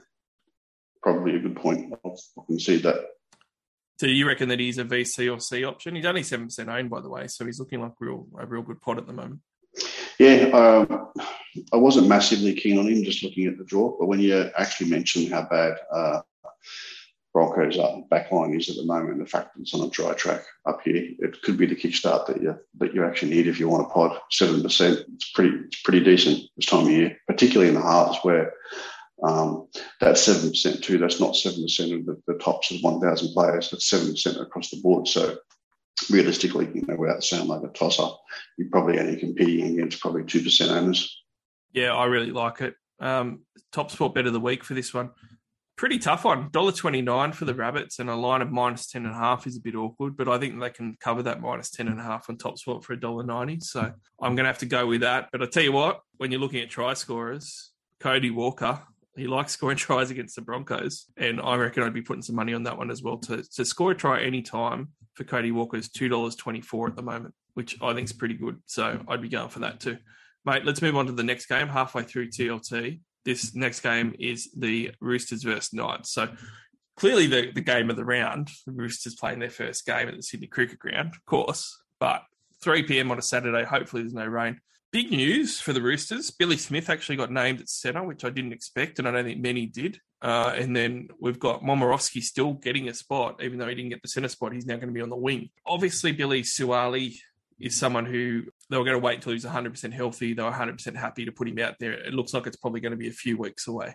Probably a good point. I can see that. So you reckon that he's a VC or C option? He's only seven percent owned, by the way, so he's looking like real a real good pot at the moment. Yeah, um, I wasn't massively keen on him just looking at the draw, but when you actually mentioned how bad uh, Broncos back line is at the moment, the fact that it's on a dry track up here, it could be the kickstart that you that you actually need if you want a pod. Seven percent, it's pretty it's pretty decent this time of year, particularly in the halves where Um, that's seven percent too. That's not seven percent of the, the tops of one thousand players. That's seven percent across the board. So realistically, you know, without sound like a tosser, you're probably only competing against probably two percent owners. Yeah, I really like it. Um, top sport bet of the week for this one. Pretty tough one. Dollar twenty nine for the rabbits, and a line of minus ten and a half is a bit awkward, but I think they can cover that minus ten and a half on top sport for a dollar ninety. So I'm going to have to go with that. But I tell you what, when you're looking at try scorers, Cody Walker, he likes scoring tries against the Broncos, and I reckon I'd be putting some money on that one as well. To to score a try any time for Cody Walker is two dollars twenty four at the moment, which I think is pretty good. So I'd be going for that too. Mate, let's move on to the next game. Halfway through TLT, this next game is the Roosters versus Knights. So clearly the, the game of the round. The Roosters playing their first game at the Sydney Cricket Ground, of course. But 3 p.m. on a Saturday. Hopefully there's no rain. Big news for the Roosters. Billy Smith actually got named at centre, which I didn't expect, and I don't think many did. Uh, and then we've got Momirovski still getting a spot, even though he didn't get the centre spot. He's now going to be on the wing. Obviously, Billy Suaalii is someone who they were going to wait until he's 100% healthy. They were 100% happy to put him out there. It looks like it's probably going to be a few weeks away.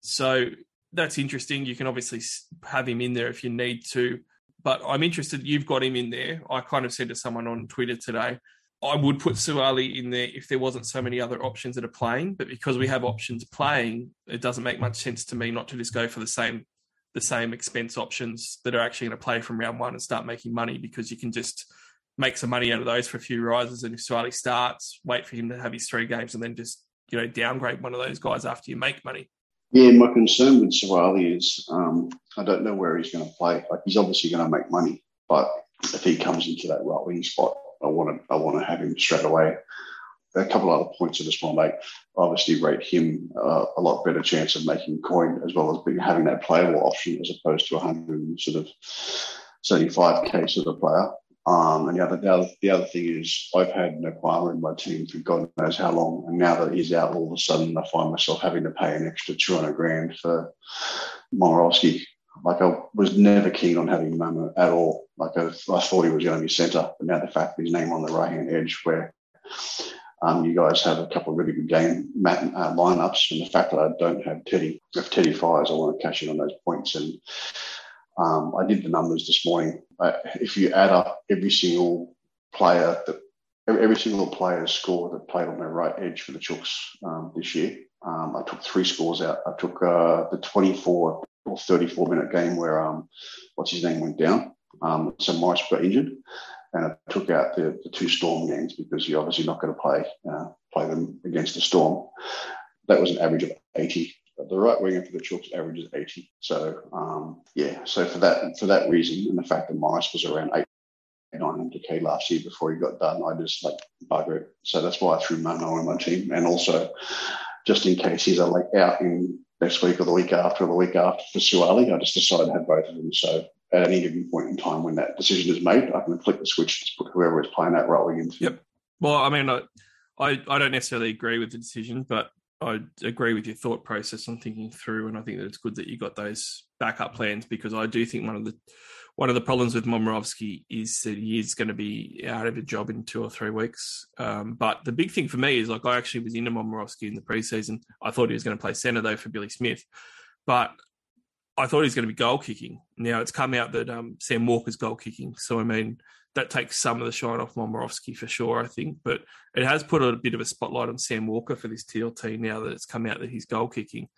So that's interesting. You can obviously have him in there if you need to. But I'm interested. You've got him in there. I kind of said to someone on Twitter today, I would put Suaalii in there if there wasn't so many other options that are playing. But because we have options playing, it doesn't make much sense to me not to just go for the same the same expense options that are actually going to play from round one and start making money because you can just make some money out of those for a few rises. And if Suaalii starts, wait for him to have his three games and then just, you know, downgrade one of those guys after you make money. Yeah, my concern with Suaalii is um, I don't know where he's going to play. Like he's obviously going to make money, but if he comes into that right wing spot, I want to I want to have him straight away. A couple of other points I just want to make. Obviously, rate him uh, a lot better chance of making coin as well as being having that playable option as opposed to 100 sort of 75k sort of player. Um, and the other, the other, the other thing is I've had Naquala in my team for God knows how long, and now that he's out, all of a sudden I find myself having to pay an extra 200 grand for Momirovski. Like I was never keen on having him at all. Like I, I thought he was going to be centre, but now the fact that his name on the right hand edge, where um, you guys have a couple of really good game uh, lineups, and the fact that I don't have Teddy, if Teddy fires, I want to cash in on those points and um, I did the numbers this morning. If you add up every single player that every single player score that played on their right edge for the Chooks um, this year, um, I took three scores out. I took uh, the 24 or 34 minute game where um, what's his name went down. Um, so Morris got injured, and I took out the, the two Storm games because you're obviously not going to play uh, play them against the Storm. That was an average of 80 the right winger for the Chooks averages 80. So um, yeah, so for that for that reason, and the fact that Morris was around eight. 900k last year before he got done. I just like bugger it. So that's why I threw Momo in my team. And also, just in case he's a like out in next week or the week after or the week after for Suaalii, I just decided to have both of them. So at any given point in time when that decision is made, I can flick the switch, just put whoever is playing that role into. Yep. Well, I mean, I, I don't necessarily agree with the decision, but I agree with your thought process on thinking through, and I think that it's good that you got those backup plans because I do think one of the one of the problems with Momirovski is that he is going to be out of a job in two or three weeks. Um, but the big thing for me is like I actually was into Momirovski in the preseason. I thought he was going to play centre though for Billy Smith, but I thought he was going to be goal kicking. Now it's come out that um, Sam Walker's goal kicking, so I mean that takes some of the shine off Momirovski for sure, I think. But it has put a bit of a spotlight on Sam Walker for this TLT now that it's come out that he's goal kicking.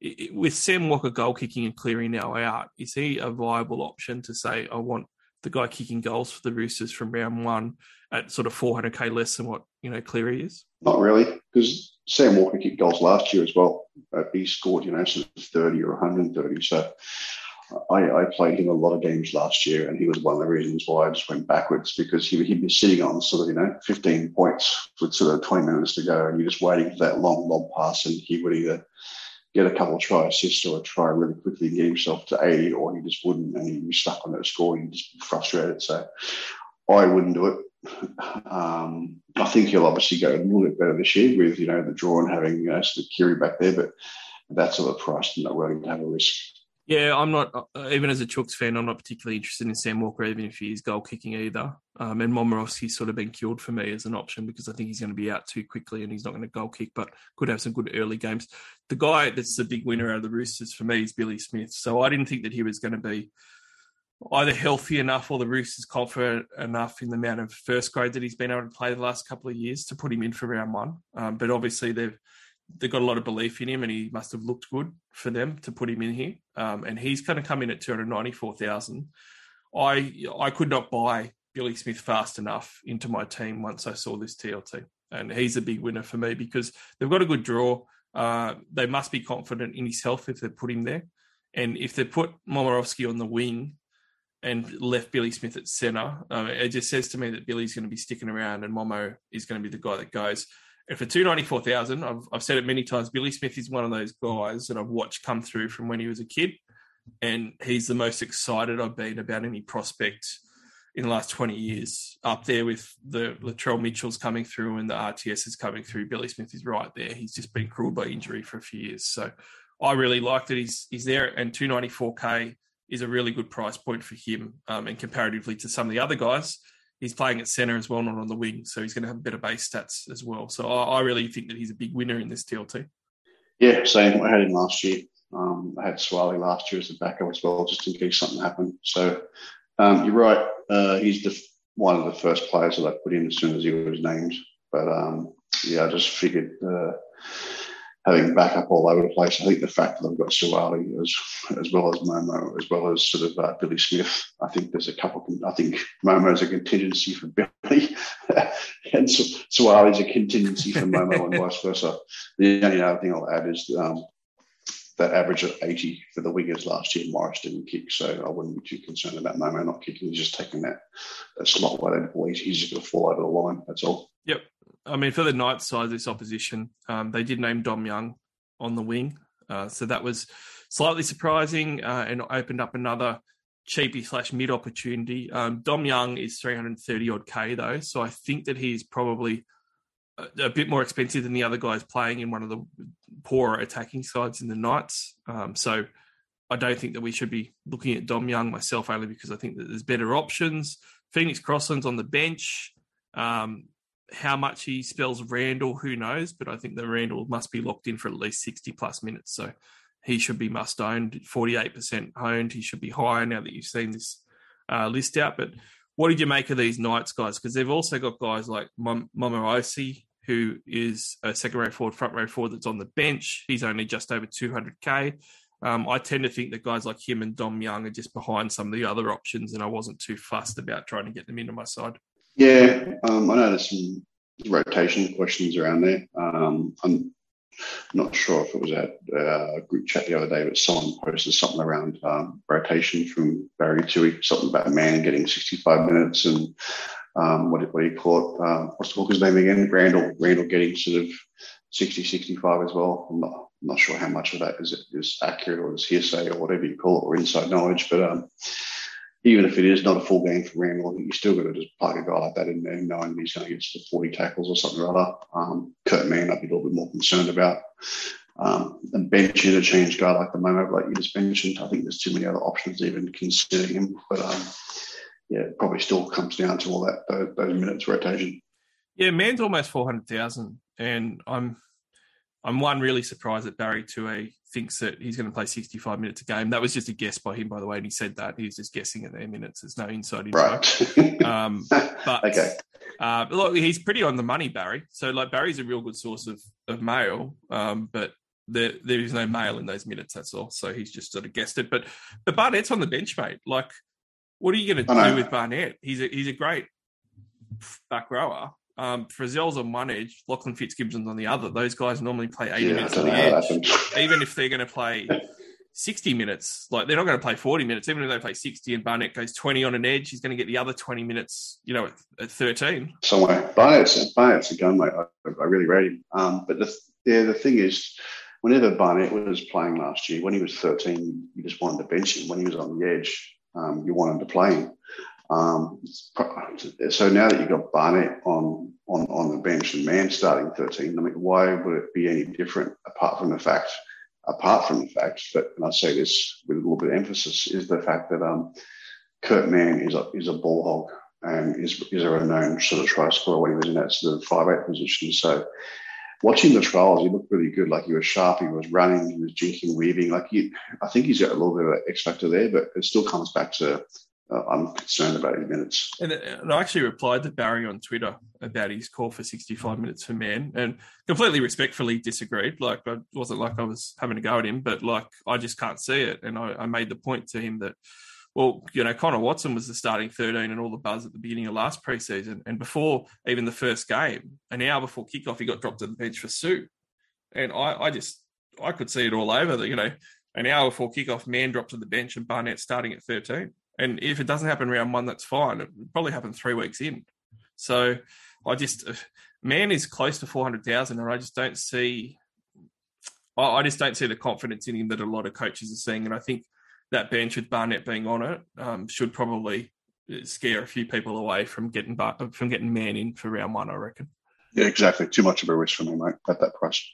It, with Sam Walker goal kicking and clearing now out, is he a viable option to say, I want the guy kicking goals for the Roosters from round one at sort of 400k less than what, you know, Cleary is? Not really, because Sam Walker kicked goals last year as well. He scored, you know, sort of 30 or 130. So I, I, played him a lot of games last year, and he was one of the reasons why I just went backwards because he, he'd be sitting on sort of, you know, 15 points with sort of 20 minutes to go, and you're just waiting for that long lob pass, and he would either get a couple of try assists or try really quickly and get himself to 80, or he just wouldn't, and he'd be stuck on that score, and just be frustrated. So I wouldn't do it. Um, I think he'll obviously go a little bit better this year with, you know, the draw and having, you know, sort of Keary back there, but that's sort of price I'm not willing to have a risk Yeah, I'm not uh, even as a Chooks fan. I'm not particularly interested in Sam Walker, even if he is goal kicking either. Um, and Momirovski's sort of been killed for me as an option because I think he's going to be out too quickly and he's not going to goal kick, but could have some good early games. The guy that's the big winner out of the Roosters for me is Billy Smith. So I didn't think that he was going to be either healthy enough or the Roosters confident enough in the amount of first grade that he's been able to play the last couple of years to put him in for round one. Um, but obviously they've they've got a lot of belief in him, and he must have looked good for them to put him in here. Um, and he's going to come in at two hundred ninety four thousand. I I could not buy Billy Smith fast enough into my team once I saw this TLT, and he's a big winner for me because they've got a good draw. Uh, they must be confident in his health if they put him there, and if they put Momirovski on the wing and left Billy Smith at centre, uh, it just says to me that Billy's going to be sticking around, and Momo is going to be the guy that goes. And for two ninety four thousand, I've I've said it many times. Billy Smith is one of those guys that I've watched come through from when he was a kid, and he's the most excited I've been about any prospect in the last twenty years. Up there with the Latrell Mitchell's coming through and the RTS is coming through. Billy Smith is right there. He's just been cruel by injury for a few years, so I really like that he's he's there. And two ninety four k is a really good price point for him, um, and comparatively to some of the other guys he's playing at centre as well, not on the wing, so he's going to have better base stats as well. So I, I really think that he's a big winner in this TLT. Yeah, same. I had him last year. Um, I had Suaalii last year as a backup as well, just in case something happened. So um, you're right. Uh, he's the one of the first players that I put in as soon as he was named. But um, yeah, I just figured. Uh, having backup all over the place. I think the fact that I've got Suaalii as as well as Momo, as well as sort of uh, Billy Smith. I think there's a couple. I think Momo's a contingency for Billy, and Su- Suaalii's a contingency for Momo, and vice versa. The only other thing I'll add is um, that average of 80 for the wingers last year. Morris didn't kick, so I wouldn't be too concerned about Momo not kicking. He's just taking that, that slot wide He's just going to fall over the line. That's all. Yep. I mean, for the Knights side of this opposition, um, they did name Dom Young on the wing. Uh, so that was slightly surprising uh, and opened up another cheapy slash mid opportunity. Um, Dom Young is 330 odd K though. So I think that he's probably a, a, bit more expensive than the other guys playing in one of the poorer attacking sides in the Knights. Um, so I don't think that we should be looking at Dom Young myself only because I think that there's better options. Phoenix Crossland's on the bench. Um, how much he spells Randall, who knows? But I think the Randall must be locked in for at least 60 plus minutes. So he should be must owned, 48% owned. He should be higher now that you've seen this uh, list out. But what did you make of these Knights guys? Because they've also got guys like Mom- Momirovski, who is a second row forward, front row forward that's on the bench. He's only just over 200k. Um, I tend to think that guys like him and Dom Young are just behind some of the other options, and I wasn't too fussed about trying to get them into my side. Yeah, um, I know there's some rotation questions around there. Um, I'm not sure if it was at a group chat the other day, but someone posted something around um, rotation from Barry Tui, something about Manning getting 65 minutes and um, what, what do you call it? Uh, what's the hooker's name again? Randall, Randall getting sort of 60, 65 as well. I'm not, I'm not sure how much of that is, is accurate or is hearsay or whatever you call it or inside knowledge, but um, even if it is not a full game for Randall, I think you still got to just plug a guy like that in there, knowing he's going to get sort of 40 tackles or something or other. Um, Kurt Mann, I'd be a little bit more concerned about. Um, a bench interchange guy like the moment, like you just mentioned, I think there's too many other options even consider him. But um, yeah, it probably still comes down to all that those, those minutes rotation. Yeah, Mann's almost 400,000, and I'm I'm one really surprised that Barry Tui thinks that he's going to play 65 minutes a game. That was just a guess by him, by the way, and he said that he was just guessing at their minutes. There's no inside info. Right. um, but okay. Uh, look, he's pretty on the money, Barry. So like Barry's a real good source of of mail, um, but there there is no mail in those minutes. That's all. So he's just sort of guessed it. But but Barnett's on the bench, mate. Like, what are you going to do with Barnett? He's a he's a great back rower. Um, Frizell's on one edge, Lachlan Fitzgibbon's on the other. Those guys normally play 80 yeah, minutes on the edge. Even if they're going to play 60 minutes, like they're not going to play 40 minutes. Even if they play 60 and Barnett goes 20 on an edge, he's going to get the other 20 minutes, you know, at, at 13. Somewhere. Barnett's, Barnett's a gun, mate. I, I really rate him. Um, but the, yeah, the thing is, whenever Barnett was playing last year, when he was 13, you just wanted to bench him. When he was on the edge, um, you wanted to play him. Um, so now that you've got Barnett on, on, on the bench and Mann starting 13, I mean, why would it be any different apart from the fact apart from the fact that, and I say this with a little bit of emphasis, is the fact that um, Kurt Mann is a, is a ball hog and is, is a renowned sort of try scorer when he was in that sort of five eight position. So watching the trials, he looked really good. Like he was sharp, he was running, he was jinking, weaving. Like he, I think he's got a little bit of an X factor there, but it still comes back to uh, I'm concerned about his minutes. And, and, I actually replied to Barry on Twitter about his call for 65 minutes for Mann and completely respectfully disagreed. Like, it wasn't like I was having a go at him, but like, I just can't see it. And I, I made the point to him that, well, you know, Connor Watson was the starting 13 and all the buzz at the beginning of last preseason. And before even the first game, an hour before kickoff, he got dropped to the bench for Sue. And I, I just, I could see it all over that, you know, an hour before kickoff, Mann dropped to the bench and Barnett starting at 13. And if it doesn't happen round one, that's fine. It probably happened three weeks in. So I just, Mann is close to 400,000, and I just don't see, I just don't see the confidence in him that a lot of coaches are seeing. And I think that bench with Barnett being on it um, should probably scare a few people away from getting from getting Mann in for round one. I reckon. Yeah, exactly. Too much of a risk for me, mate, at that price.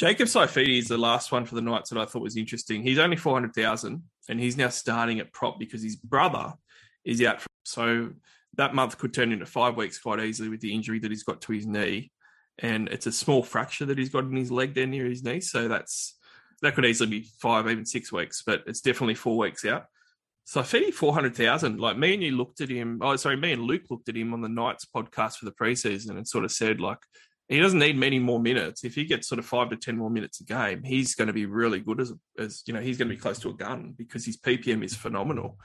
Jacob Saifiti is the last one for the Knights that I thought was interesting. He's only 400,000 and he's now starting at prop because his brother is out. So that month could turn into five weeks quite easily with the injury that he's got to his knee. And it's a small fracture that he's got in his leg there near his knee. So that's that could easily be five, even six weeks, but it's definitely four weeks out. So Saifiti 400,000. Like me and you looked at him. Oh, sorry, me and Luke looked at him on the Knights podcast for the preseason and sort of said, like, he doesn't need many more minutes. If he gets sort of five to ten more minutes a game, he's going to be really good as as you know he's going to be close to a gun because his PPM is phenomenal.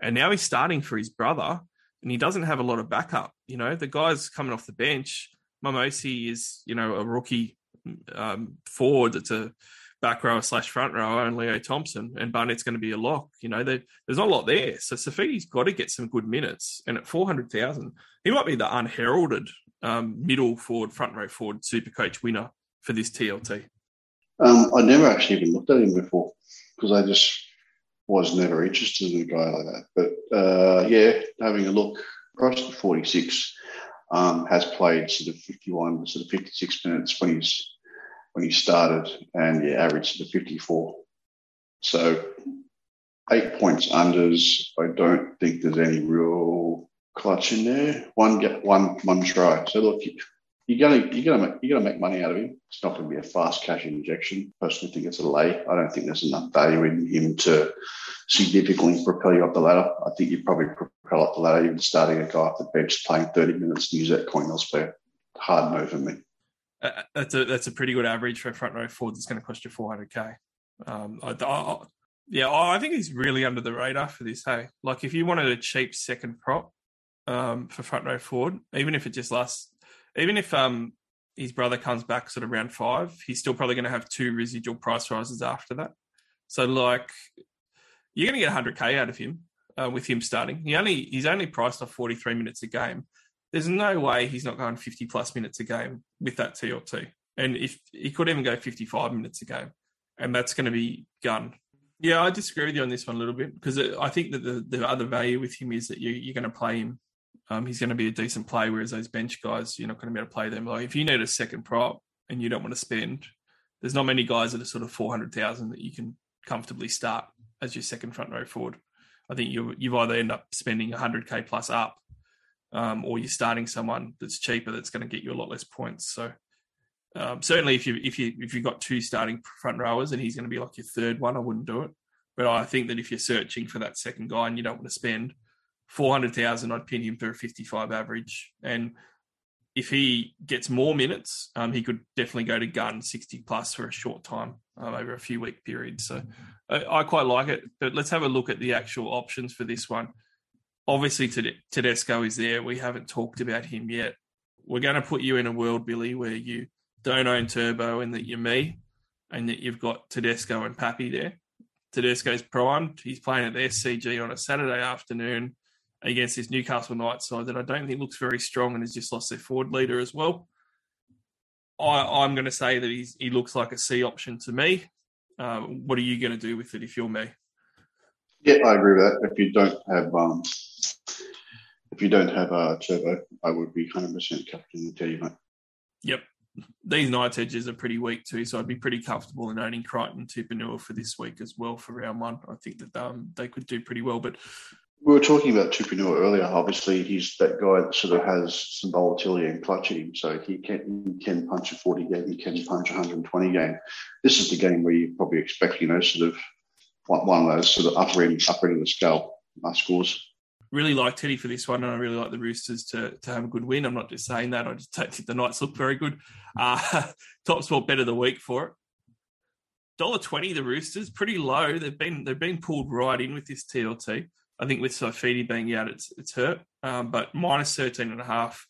And now he's starting for his brother, and he doesn't have a lot of backup. You know, the guy's coming off the bench. Mamosi is you know a rookie um, forward that's a back row slash front row, and Leo Thompson, and Barnett's going to be a lock. You know, there's not a lot there. So Saifiti's got to get some good minutes, and at four hundred thousand, he might be the unheralded um, middle forward, front row forward super coach winner for this TLT? Um, I never actually even looked at him before because I just was never interested in a guy like that. But uh, yeah, having a look, across the 46 um, has played sort of 51, sort of 56 minutes when he's when he started, and yeah, average sort of 54. So eight points unders. I don't think there's any real clutch in there. One get one one try. So look, you're gonna you're gonna make, you're gonna make money out of him. It's not to be a fast cash injection. Personally, think it's a lay. I don't think there's enough value in him to significantly propel you up the ladder. I think you'd probably propel up the ladder even starting a guy off the bench playing 30 minutes use that coin elsewhere. Hard move for me. Uh, that's a that's a pretty good average for a front row forward. That's going to cost you 400k. Um, I, I, yeah, I think he's really under the radar for this. Hey, like if you wanted a cheap second prop, um, for front row forward, even if it just lasts, even if um, his brother comes back sort of round five, he's still probably going to have two residual price rises after that. So like, you're going to get 100k out of him uh, with him starting. He only he's only priced off 43 minutes a game. There's no way he's not going 50 plus minutes a game with that TLT. And if he could even go 55 minutes a game, and that's going to be gun. Yeah, I disagree with you on this one a little bit because I think that the, the other value with him is that you, you're going to play him um, he's going to be a decent play. Whereas those bench guys, you're not going to be able to play them. Like if you need a second prop and you don't want to spend, there's not many guys that are sort of four hundred thousand that you can comfortably start as your second front row forward. I think you you've either end up spending hundred k plus up, um, or you're starting someone that's cheaper that's going to get you a lot less points. So. Um, certainly, if you if you if you've got two starting front rowers and he's going to be like your third one, I wouldn't do it. But I think that if you're searching for that second guy and you don't want to spend, 400,000, I'd pin him for a 55 average. And if he gets more minutes, um, he could definitely go to gun 60 plus for a short time um, over a few week period. So I, I, quite like it. But let's have a look at the actual options for this one. Obviously, Tedesco is there. We haven't talked about him yet. We're going to put you in a world, Billy, where you don't own Turbo and that you're me and that you've got Tedesco and Pappy there. Tedesco's primed. He's playing at the SCG on a Saturday afternoon against this Newcastle Knights side that I don't think looks very strong and has just lost their forward leader as well. I, am going to say that he's, he looks like a C option to me. Um, what are you going to do with it if you're me? Yeah, I agree with that. If you don't have um, if you don't have a uh, turbo, I would be 100% captain the team. Yep, these Knights edges are pretty weak too, so I'd be pretty comfortable in owning Crichton Tupouniua for this week as well for round one. I think that um, they could do pretty well, but we were talking about Tupouniua earlier. Obviously, he's that guy that sort of has some volatility and clutch in him. So he can he can punch a 40 game, he can punch a 120 game. This is the game where you probably expect, you know, sort of one, of those sort of upper end, upper end of the scale scores. Really like Teddy for this one, and I really like the Roosters to, to have a good win. I'm not just saying that; I just don't think the Knights look very good. Uh, top spot bet of the week for it. Dollar twenty, the Roosters pretty low. They've been they've been pulled right in with this TLT. I think with Saifiti being out, it's it's hurt. Um, but minus 13 and a half.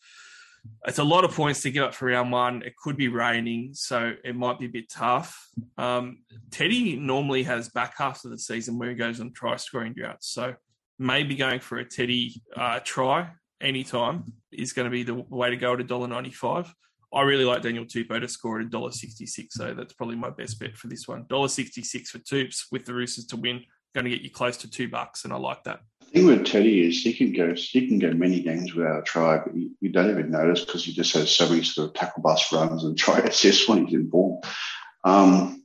It's a lot of points to give up for round one. It could be raining, so it might be a bit tough. Um, Teddy normally has back half of the season where he goes on try scoring droughts. So maybe going for a Teddy uh, try anytime is going to be the way to go at $1.95. I really like Daniel Tupou to score at $1.66, so that's probably my best bet for this one. $1.66 for Tupes with the Roosters to win going to get you close to two bucks, and I like that. The thing with Teddy is he can go he can go many games without a try, but you, you don't even notice because he just has so many sort of tackle bust runs and try assists when he's in form. Um,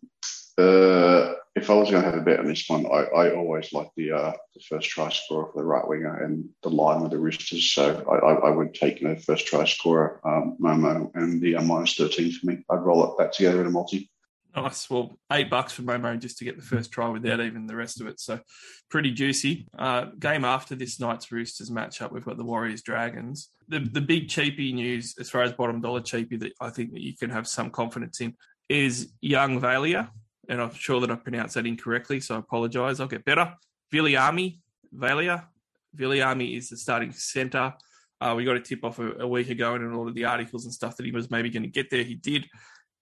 uh, if I was going to have a bet on this one, I, I always like the uh, the first try scorer for the right winger and the line with the Roosters. So I, I, I would take you know first try scorer um, Momo and the uh, minus thirteen for me. I'd roll it back together in a multi. Nice. Well, eight bucks for Momo just to get the first try without even the rest of it. So pretty juicy. Uh, game after this Knights Roosters matchup, we've got the Warriors Dragons. The the big cheapy news as far as bottom dollar cheapy that I think that you can have some confidence in is Young Vailea. And I'm sure that I pronounced that incorrectly, so I apologise. I'll get better. Viliami, Vailea. Viliami is the starting centre. Uh, we got a tip off a, a week ago and in all of the articles and stuff that he was maybe going to get there. He did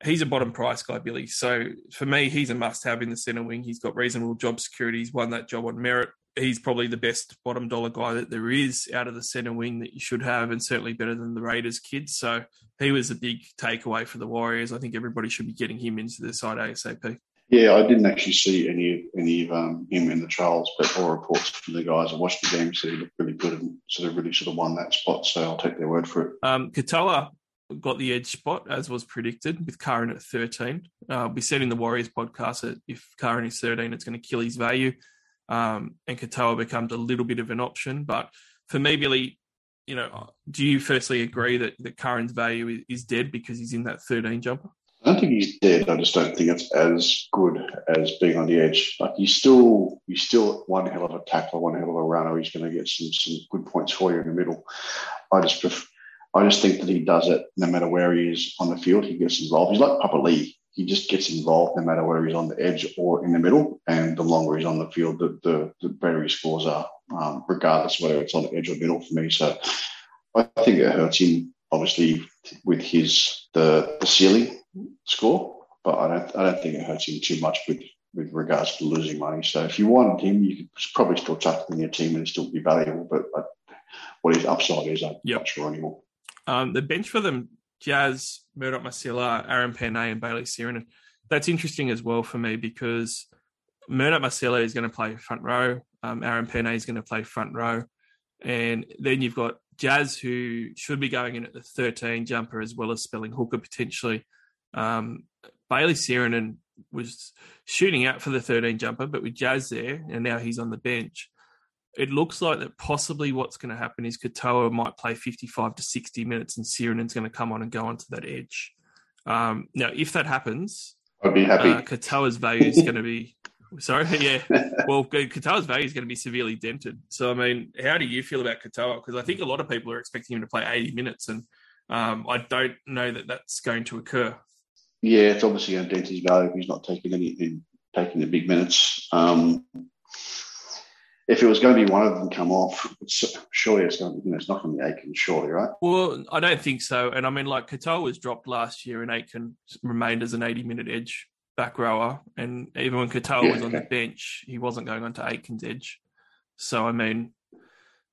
he's a bottom price guy, Billy. So for me, he's a must have in the centre wing. He's got reasonable job security. He's won that job on merit. He's probably the best bottom dollar guy that there is out of the centre wing that you should have, and certainly better than the Raiders kids. So he was a big takeaway for the Warriors. I think everybody should be getting him into the side ASAP. Yeah, I didn't actually see any any of um, him in the trials, but all reports from the guys I watched the game said he looked really good and sort of really sort of won that spot. So I'll take their word for it. Um, Katoa got the edge spot as was predicted with Curran at 13. Uh, we said in the Warriors podcast that if Curran is 13, it's going to kill his value. Um, and Katoa becomes a little bit of an option. But for me, Billy, you know, do you firstly agree that, that Curran's value is, dead because he's in that 13 jumper? I don't think he's dead. I just don't think it's as good as being on the edge. Like he's still, he's still one hell of a tackler, one hell of a runner. He's going to get some some good points for you in the middle. I just prefer, I just think that he does it no matter where he is on the field. He gets involved. He's like Papalii. He just gets involved no matter where he's on the edge or in the middle. And the longer he's on the field, the, the, the better his scores are, um, regardless whether it's on the edge or middle for me. So I think it hurts him, obviously, with his the, the ceiling score. But I don't I don't think it hurts him too much with with regards to losing money. So if you wanted him, you could probably still chuck him in your team and still be valuable. But, what his upside is, I'm yep. not sure anymore. Um, the bench for them, Jazz, Murdoch Masila, Aaron Pene, and Bayley Sironen. That's interesting as well for me because Murdoch Masila is going to play front row. Um, Aaron Pene is going to play front row. And then you've got Jazz, who should be going in at the 13 jumper as well as spelling hooker potentially. Um, Bayley Sironen was shooting out for the 13 jumper, but with Jazz there, and now he's on the bench it looks like that possibly what's going to happen is Katoa might play 55 to 60 minutes and Sironen's going to come on and go onto that edge. Um, now, if that happens, I'd be happy. Uh, Katoa's value is going to be, sorry, yeah. Well, Katoa's value is going to be severely dented. So, I mean, how do you feel about Katoa? Because I think a lot of people are expecting him to play 80 minutes, and um, I don't know that that's going to occur. Yeah, it's obviously going to dent his value if he's not taking anything, taking the big minutes. Um, if it was going to be one of them come off, surely it's going to, you know, it's not going to be Aitken, surely, right? Well, I don't think so. And I mean, like Katoa was dropped last year and Aitken remained as an 80 minute edge back rower. And even when Katoa yeah, was on okay. the bench, he wasn't going on to Aitken's edge. So, I mean,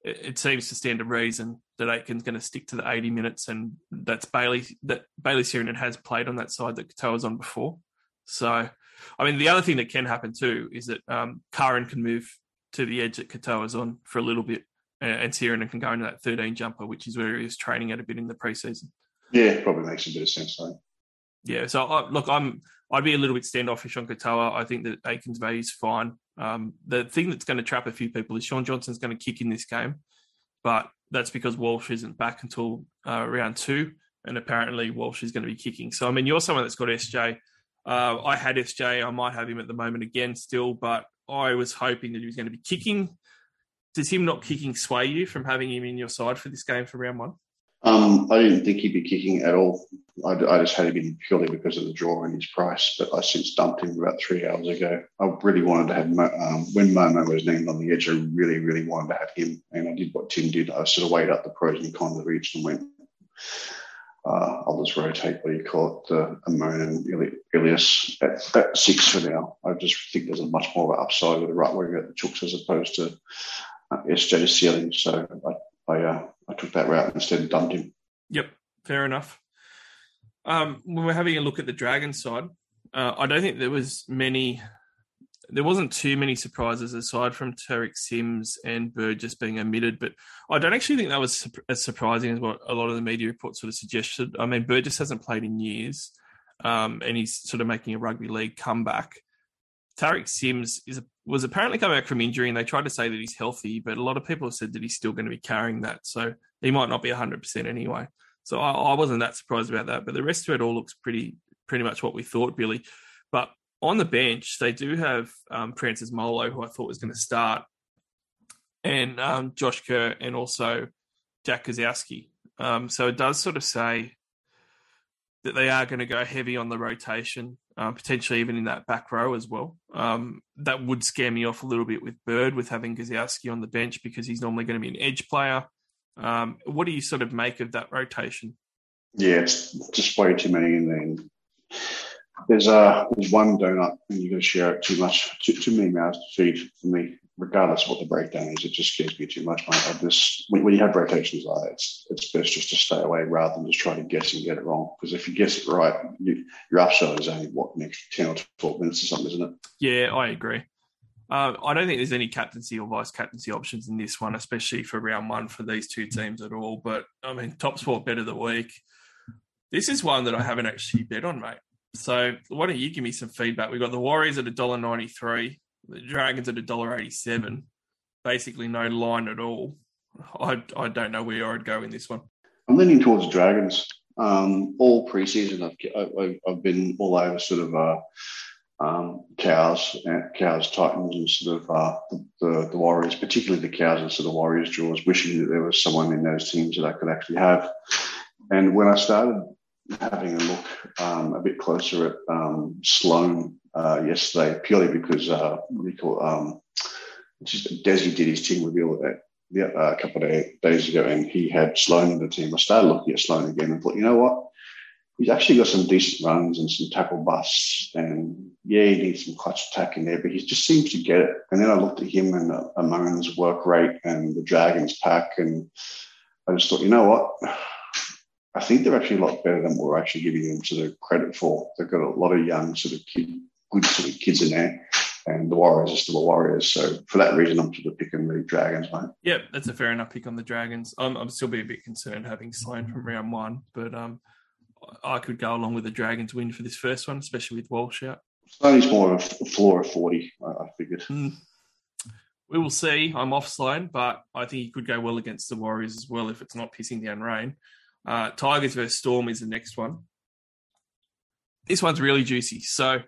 it, it seems to stand to reason that Aitken's going to stick to the 80 minutes. And that's Bayley that Bayley Sironen has played on that side that Katoa was on before. So, I mean, the other thing that can happen too is that um, can move to the edge that Katoa's on for a little bit, and Sironen can go into that 13 jumper, which is where he was training at a bit in the preseason. Yeah, probably makes a bit of sense. Though. Yeah, so I, look, I'm I'd be a little bit standoffish on Katoa. I think that Aitken's value is fine. Um, the thing that's going to trap a few people is Shaun Johnson's going to kick in this game, but that's because Walsh isn't back until uh, round two, and apparently Walsh is going to be kicking. So I mean, you're someone that's got SJ. Uh, I had SJ. I might have him at the moment again still, but I was hoping that he was going to be kicking. Does him not kicking sway you from having him in your side for this game for round one? Um, I didn't think he'd be kicking at all. I, I, just had him in purely because of the draw and his price, but I since dumped him about three hours ago. I really wanted to have, um, when Momo was named on the edge, I really, really wanted to have him. And I did what Tim did. I sort of weighed up the pros and cons of each and went, uh, just rotate what you call it, uh, Amon and Ilias at, at, six for now. I just think there's a much more of an upside with the right winger at the Chooks as opposed to uh, SJ ceiling. So I, I, uh, I took that route instead and dumped him. Yep, fair enough. Um, when we're having a look at the Dragon side, uh, I don't think there was many there wasn't too many surprises aside from Tariq Sims and Bird just being omitted, but I don't actually think that was as surprising as what a lot of the media reports sort of suggested. I mean, Bird just hasn't played in years, um, and he's sort of making a rugby league comeback. Tariq Sims is was apparently coming back from injury, and they tried to say that he's healthy, but a lot of people have said that he's still going to be carrying that, so he might not be 100% anyway. So I, I wasn't that surprised about that, but the rest of it all looks pretty pretty much what we thought, Billy. But on the bench, they do have um, Francis Molo, who I thought was going to start, and um, Josh Kerr, and also Jack Gosiewski. Um, so it does sort of say that they are going to go heavy on the rotation, uh, potentially even in that back row as well. Um, that would scare me off a little bit with Bird, with having Gosiewski on the bench because he's normally going to be an edge player. Um, what do you sort of make of that rotation? Yeah, it's just way too many in there there's a there's one donut and you're going to share it too much too, too many mouths to feed for me regardless of what the breakdown is it just scares me too much. I just when, when you have rotations like that it's it's best just to stay away rather than just try to guess and get it wrong because if you guess it right you, your upside is only what next 10 or 12 minutes or something isn't it yeah I agree uh, I don't think there's any captaincy or vice captaincy options in this one, especially for round one for these two teams at all. But I mean, top sport of the week. This is one that I haven't actually bet on, mate. So why don't you give me some feedback? We've got the Warriors at $1.93, the Dragons at $1.87. Basically no line at all. I, I don't know where I'd go in this one. I'm leaning towards Dragons. Um, all preseason, I've, I've, I've been all over sort of uh, um, cows, uh, cows, Titans, and sort of uh, the, the Warriors, particularly the cows and sort of Warriors draws, wishing that there was someone in those teams that I could actually have. And when I started having a look um, a bit closer at um, Sloan uh, yesterday, purely because uh, what do you call? Um, just Desi did his team reveal that a couple of days ago, and he had Sloan in the team. I started looking at Sloan again and thought, you know what? He's actually got some decent runs and some tackle busts, and yeah, he needs some clutch attack in there, but he just seems to get it. And then I looked at him and uh, Amon's work rate and the Dragons pack, and I just thought, you know what? I think they're actually a lot better than we're actually giving them sort of credit for. They've got a lot of young sort of kid, good sort of kids in there, and the Warriors are still the Warriors. So for that reason, I'm sort of picking the Dragons, mate. Yep, that's a fair enough pick on the Dragons. I'm, I'm still be a bit concerned having Sloan from round one, but um, I could go along with the Dragons win for this first one, especially with Walsh out. Sloan's more of a floor of 40, I figured. Mm. We will see. I'm off Sloan, but I think he could go well against the Warriors as well if it's not pissing down rain. Uh, Tigers versus Storm is the next one. This one's really juicy. So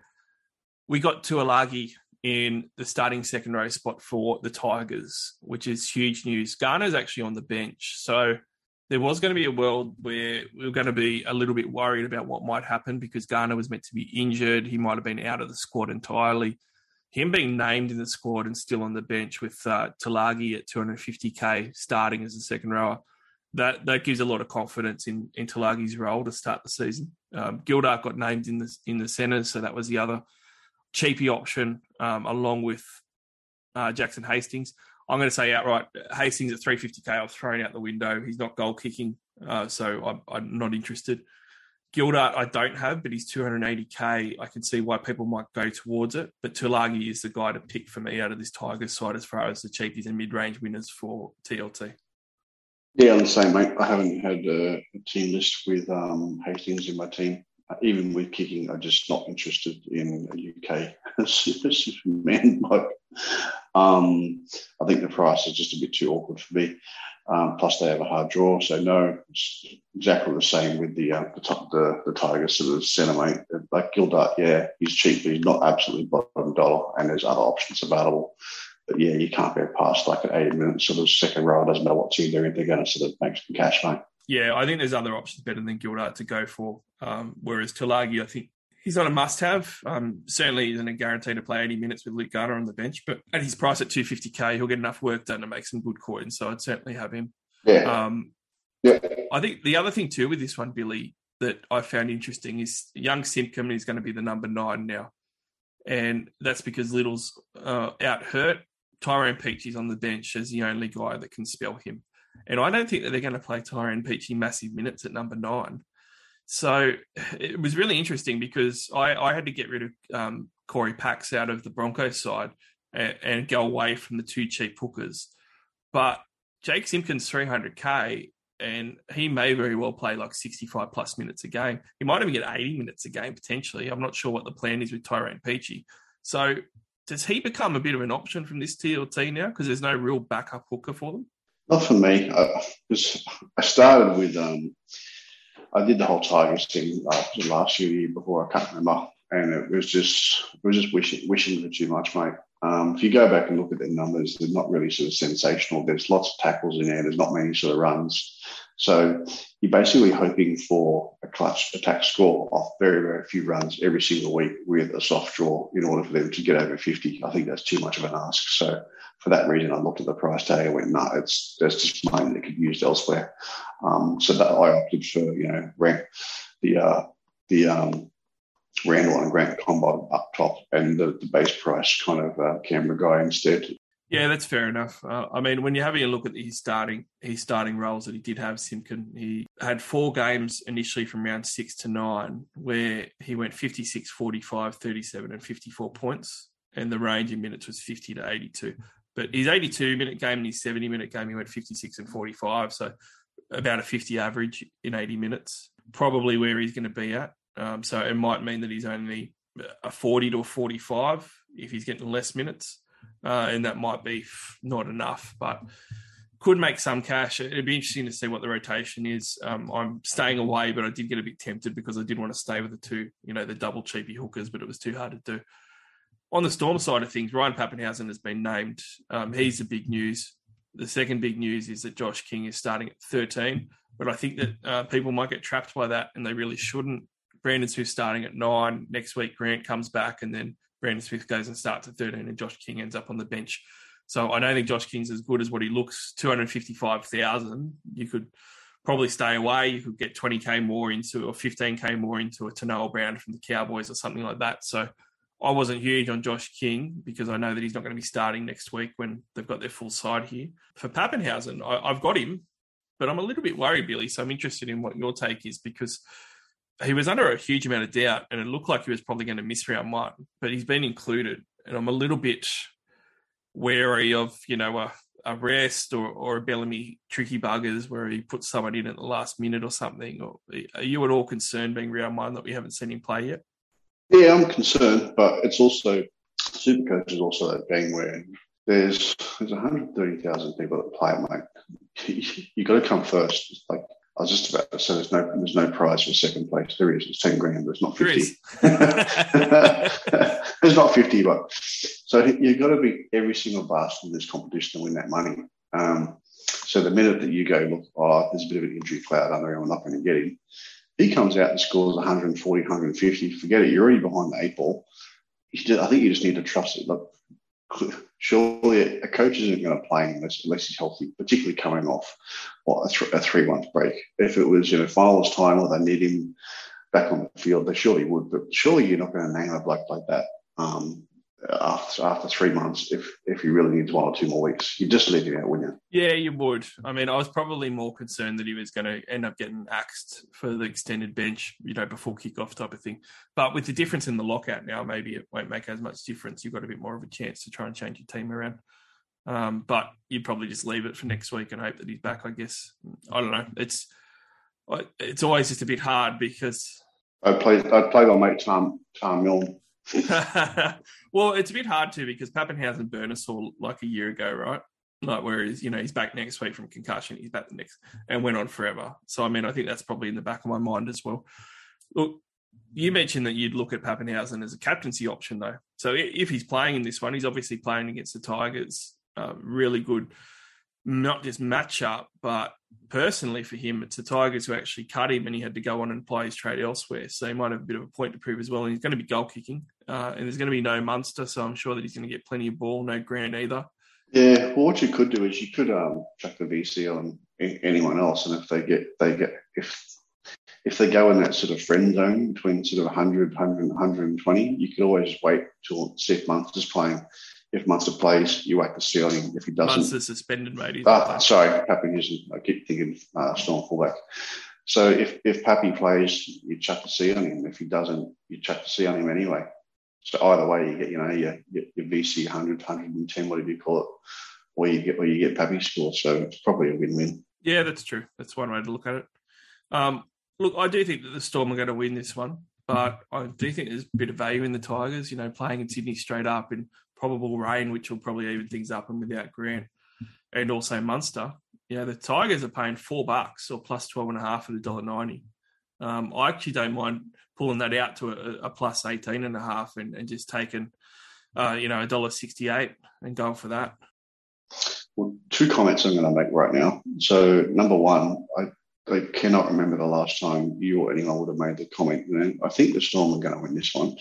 we got Tuilagi in the starting second row spot for the Tigers, which is huge news. Garner's actually on the bench. So there was going to be a world where we were going to be a little bit worried about what might happen because Garner was meant to be injured. He might have been out of the squad entirely. Him being named in the squad and still on the bench with uh, Tuilagi at 250k starting as a second rower that that gives a lot of confidence in in Tuilagi's role to start the season. Um, Gildart got named in the in the centres, so that was the other cheapy option, um, along with uh, Jackson Hastings. I'm going to say outright, Hastings at 350k, I've thrown out the window. He's not goal kicking, uh, so I'm, I'm, not interested. Gildart, I don't have, but he's 280k. I can see why people might go towards it, but Tulagi is the guy to pick for me out of this Tigers side as far as the cheapies and mid range winners for TLT. Yeah, I'm the same, mate. I haven't had a, team list with um, Hastings in my team. even with kicking, I'm just not interested in a UK man bloke. Um, I think the price is just a bit too awkward for me. Um, plus, they have a hard draw, so no, it's exactly the same with the uh, the, top, the the Tigers sort of centre mate. Like Gildart, yeah, he's cheap, but he's not absolutely bottom dollar, and there's other options available. But yeah, you can't go past like an 80 minute sort of second row. It Doesn't matter what team they're in, they're going to sort of make some cash, mate. Yeah, I think there's other options better than Gildart to go for. Um, whereas Tuilagi, I think he's not a must-have. Um, certainly isn't a guarantee to play 80 minutes with Luke Garner on the bench, but at his price at 250k, he'll get enough work done to make some good coins. So I'd certainly have him. Yeah. Um, yeah. I think the other thing too with this one, Billy, that I found interesting is young Simpkin is going to be the number nine now, and that's because Liddle's uh, out hurt. Tyrone Peachey's on the bench as the only guy that can spell him, and I don't think that they're going to play Tyrone Peachey massive minutes at number nine. So it was really interesting because I, I had to get rid of um, Cory Paix out of the Broncos side and, and, go away from the two cheap hookers. But Jake Simpkins 300k and he may very well play like 65 plus minutes a game. He might even get 80 minutes a game potentially. I'm not sure what the plan is with Tyrone Peachey. So does he become a bit of an option from this TLT now because there's no real backup hooker for them? Not for me. I, I started with um, I did the whole Tigers thing uh, last year, year before. I can't remember, and it was just it was just wishing wishing for too much, mate. Um, if you go back and look at their numbers, they're not really sort of sensational. There's lots of tackles in there. There's not many sort of runs. So you're basically hoping for a clutch attack score off very, very few runs every single week with a soft draw in order for them to get over 50. I think that's too much of an ask. So for that reason, I looked at the price tag and went, no, it's there's just money that could be used elsewhere. Um, so that I opted for, you know, rank the uh, the um, Randall and Grant combo up top and the, the base price kind of uh, Canberra guy instead. Yeah, that's fair enough. Uh, I mean, when you're having a look at his starting his starting roles that he did have, Simpkin, he had four games initially from round six to nine where he went 56, 45, 37, and 54 points, and the range in minutes was 50 to 82. But his 82 minute game and his 70 minute game, he went 56 and 45, so about a 50 average in 80 minutes, probably where he's going to be at. Um, so it might mean that he's only a 40 to a 45 if he's getting less minutes uh, and that might be not enough, but could make some cash. It'd be interesting to see what the rotation is. Um, I'm staying away, but I did get a bit tempted because I did want to stay with the two, you know, the double cheapy hookers, but it was too hard to do. On the Storm side of things, Ryan Papenhuyzen has been named. Um, he's the big news. The second big news is that Josh King is starting at 13, but I think that uh, people might get trapped by that, and they really shouldn't. Brandon Smith starting at nine next week. Grant comes back, and then Brandon Smith goes and starts at 13 and Josh King ends up on the bench. So I don't think Josh King's as good as what he looks. 255,000. You could probably stay away. You could get 20k more into or 15k more into a Taunoa Brown from the Cowboys or something like that. So I wasn't huge on Josh King because I know that he's not going to be starting next week when they've got their full side here. For Papenhuyzen, I, have got him, but I'm a little bit worried, Billy. So I'm interested in what your take is because he was under a huge amount of doubt, and it looked like he was probably going to miss round one, but he's been included, and I'm a little bit wary of you know a, a rest or, or a Bellamy tricky buggers where he puts someone in at the last minute or something. Or are you at all concerned being round one that we haven't seen him play yet? Yeah, I'm concerned, but it's also Supercoach is also that thing where there's there's 130,000 people that play, mate. you got to come first. It's like I was just about to say there's no there's no prize for second place. There is. It's ten grand. There's not fifty. there's not fifty, but so you've got to beat every single bastard in this competition to win that money. Um, so the minute that you go, look, oh, there's a bit of an injury cloud under him, I'm not going to get him. He comes out and scores 140, 150. Forget it. You're already behind the eight ball. I think you just need to trust it. Look, surely a coach isn't going to play him unless, unless he's healthy, particularly coming off what, a, th- a three month break. If it was, you know, finals time or they need him back on the field, they surely would. But surely you're not going to name a bloke like that um, after after three months if if he really needs one or two more weeks. You just leave him out, wouldn't you? Yeah, you would. I mean, I was probably more concerned that he was going to end up getting axed for the extended bench, you know, before kickoff type of thing. But with the difference in the lockout now, maybe it won't make as much difference. You've got a bit more of a chance to try and change your team around. Um, but you'd probably just leave it for next week and hope that he's back. I guess I don't know. It's it's always just a bit hard because I'd play. I'd play my mate Tom Tom Milne. well, it's a bit hard to because Papenhuyzen burned us all like a year ago, right? Like, whereas you know he's back next week from concussion, he's back the next, and went on forever. So, I mean, I think that's probably in the back of my mind as well. Look, you mentioned that you'd look at Papenhuyzen as a captaincy option, though. So, if he's playing in this one, he's obviously playing against the Tigers. Uh, really good, not just matchup, but personally for him, it's the Tigers who actually cut him, and he had to go on and play his trade elsewhere. So he might have a bit of a point to prove as well. And he's going to be goal kicking, uh, and there's going to be no Munster, so I'm sure that he's going to get plenty of ball. No Grant either. Yeah, well, what you could do is you could um, chuck the VC on anyone else, and if they get they get if if they go in that sort of friend zone between sort of 100, 100, 120, you could always wait till if Munster's playing. If Munster plays, you whack the ceiling. If he doesn't, Munster's suspended, mate. Uh, sorry, Pappy isn't. I keep thinking uh, Storm fullback. So if if Pappy plays, you chuck the C on him. If he doesn't, you chuck the C on him anyway. So either way, you get you know your your, VC 100, 110, whatever you call it, or you get or you get Pappy score. So it's probably a win-win. Yeah, that's true. That's one way to look at it. Um, look, I do think that the Storm are going to win this one, but I do think there's a bit of value in the Tigers. You know, playing in Sydney straight up in probable rain, which will probably even things up, and without Grant and also Munster. You know, the Tigers are paying four bucks or plus twelve and a half at a dollar ninety. Um, I actually don't mind pulling that out to a, a plus 18 and a half and, and just taking, uh, you know, a dollar 68 and going for that. Well, two comments I'm going to make right now. So, number one, I, I cannot remember the last time you or anyone would have made the comment. I think the Storm are going to win this one.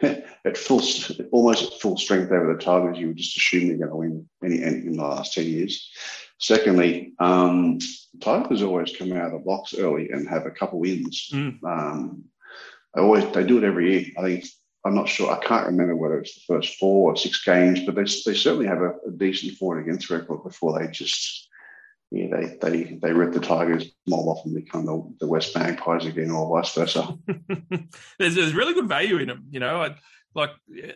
at full, almost at full strength over the Tigers, you would just assume they're going to win any, in the last 10 years. Secondly, um, Tigers always come out of the blocks early and have a couple wins. Mm. Um, they always they do it every year. I think I'm not sure. I can't remember whether it's the first four or six games, but they they certainly have a, a decent for and against record before they just yeah they they they rip the Tigers mob off and become the, the West Magpies again, or vice versa. there's there's really good value in them. You know, I, like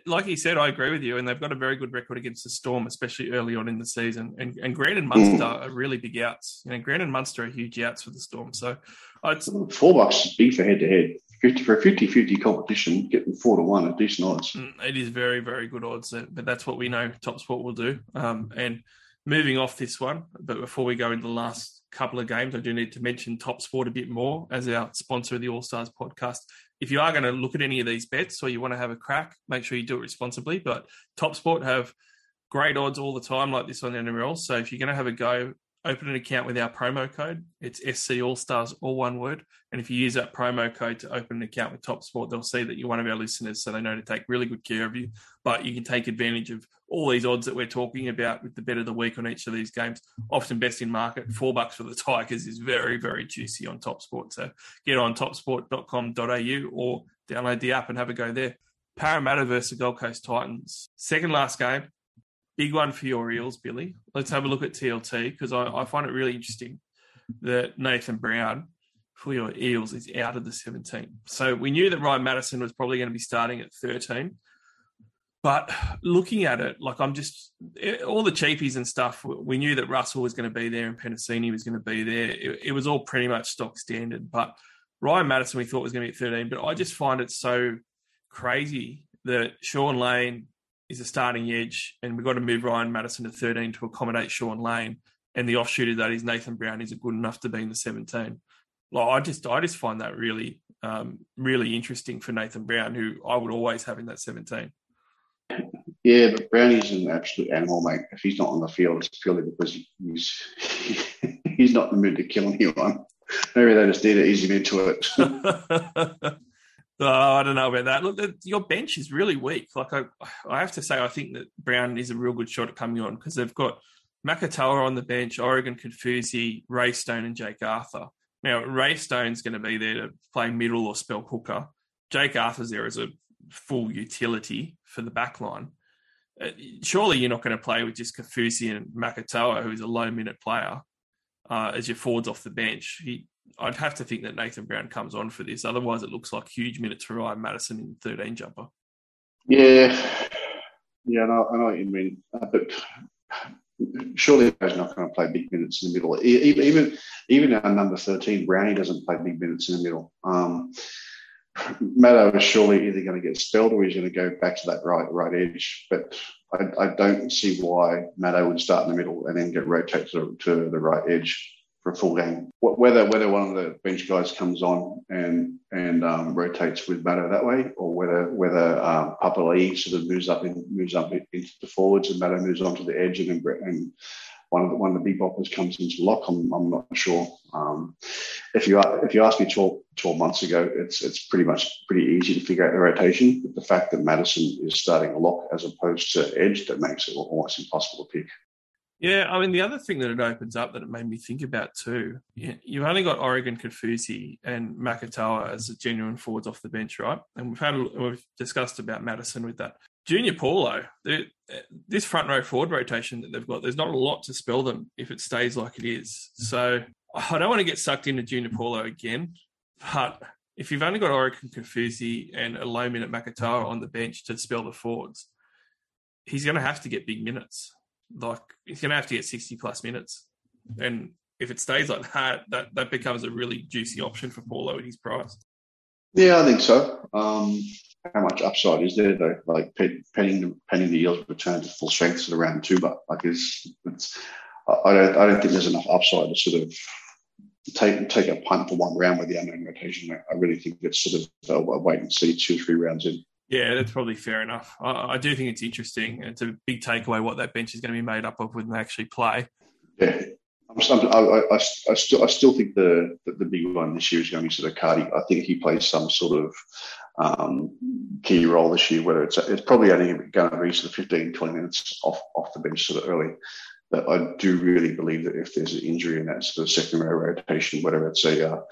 like he said, I agree with you, and they've got a very good record against the Storm, especially early on in the season. And and Grant and Munster mm. are really big outs. You know, Grant and Munster are huge outs for the Storm. So I'd, four bucks is big for head to head. 50 for a 50-50 competition, getting four to one at decent odds. Mm, it is very, very good odds, but that's what we know Top Sport will do. Um, and moving off this one, but before we go into the last couple of games, I do need to mention Top Sport a bit more as our sponsor of the All Stars podcast. If you are going to look at any of these bets or you want to have a crack, make sure you do it responsibly. But Top Sport have great odds all the time, like this on NRL. So if you're going to have a go, open an account with our promo code. It's SC All Stars, all one word. And if you use that promo code to open an account with Top Sport, they'll see that you're one of our listeners, so they know to take really good care of you. But you can take advantage of all these odds that we're talking about with the bet of the week on each of these games. Often best in market. Four bucks for the Tigers is very, very juicy on Top Sport. So get on topsport.com.au or download the app and have a go there. Parramatta versus Gold Coast Titans. Second last game, big one for your Eels, Billy. Let's have a look at TLT because I, I, find it really interesting that Nathan Brown for your Eels is out of the 17. So we knew that Ryan Matterson was probably going to be starting at 13. But looking at it, like I'm just eh, all the cheapies and stuff. We knew that Russell was going to be there and Penisini was going to be there. It, it was all pretty much stock standard. But Ryan Matterson we thought was going to be at 13. But I just find it so crazy that Shaun Lane is a starting edge, and we've got to move Ryan Matterson to 13 to accommodate Shaun Lane. And the offshoot of that is Nathan Brown isn't good enough to be in the 17. Like I just, I just find that really, um, really interesting for Nathan Brown, who I would always have in that 17. Yeah, but Brownie's an absolute animal, mate. If he's not on the field, it's purely because he's he's not in the mood to kill anyone. Maybe they just need to ease him into it. Oh, I don't know about that. Look, your bench is really weak. Like I, I have to say, I think that Brown is a real good shot at coming on because they've got Makatoa on the bench, Oregon Kaufusi, Ray Stone, and Jake Arthur. Now, Ray Stone's going to be there to play middle or spell hooker. Jake Arthur's there as a full utility for the back line. Uh, surely you're not going to play with just Kaufusi and Makatoa, who's a low minute player, uh, as your forwards off the bench. He, I'd have to think that Nathan Brown comes on for this. Otherwise, it looks like huge minutes for Ryan Matterson in the 13 jumper. Yeah, yeah, I know, I know what you mean. Uh, but surely he's not going to play big minutes in the middle. Even even our number 13, Brownie, doesn't play big minutes in the middle. Um, Maddo is surely either going to get spelled or he's going to go back to that right right edge. But I, I don't see why Maddo would start in the middle and then get rotated to, to the right edge for a full game. Whether whether one of the bench guys comes on and and um, rotates with Maddo that way, or whether whether um, Papali'i sort of moves up in, moves up into the forwards and Maddo moves onto the edge and and one of the, one of the big boppers comes into lock. I'm, I'm not sure. Um, if you if you asked me 12, 12, months ago, it's it's pretty much pretty easy to figure out the rotation. But the fact that Matterson is starting a lock as opposed to edge, that makes it almost impossible to pick. Yeah, I mean the other thing that it opens up that it made me think about too, you've only got Oregon Kaufusi and Makatoa as genuine forwards off the bench, right? And we've had we've discussed about Matterson with that. Junior Paulo, this front row forward rotation that they've got, there's not a lot to spell them if it stays like it is. Mm. So I don't want to get sucked into Junior Paulo again, but if you've only got Oregon Kaufusi and a low minute Makatoa on the bench to spell the forwards, he's going to have to get big minutes like he's going to have to get 60 plus minutes. And if it stays like that, that, that becomes a really juicy option for Paulo at his price. Yeah, I think so. Um, how much upside is there though? Like penning, penning the Eels return to full strength at around two, but like it's, it's I don't I don't think there's enough upside to sort of take take a punt for one round with the unknown rotation. I really think it's sort of a wait and see two three rounds in. Yeah, that's probably fair enough. I, I, do think it's interesting. It's a big takeaway what that bench is going to be made up of when they actually play. Yeah. I, I, I, still, I still think the, the, the big one this year is going to be sort of Cardi. I think he plays some sort of um, key role this year, whether it's it's probably only going to be sort of 15, 20 minutes off, off the bench sort of early. But I do really believe that if there's an injury in that sort of second row rotation, whether it's a uh,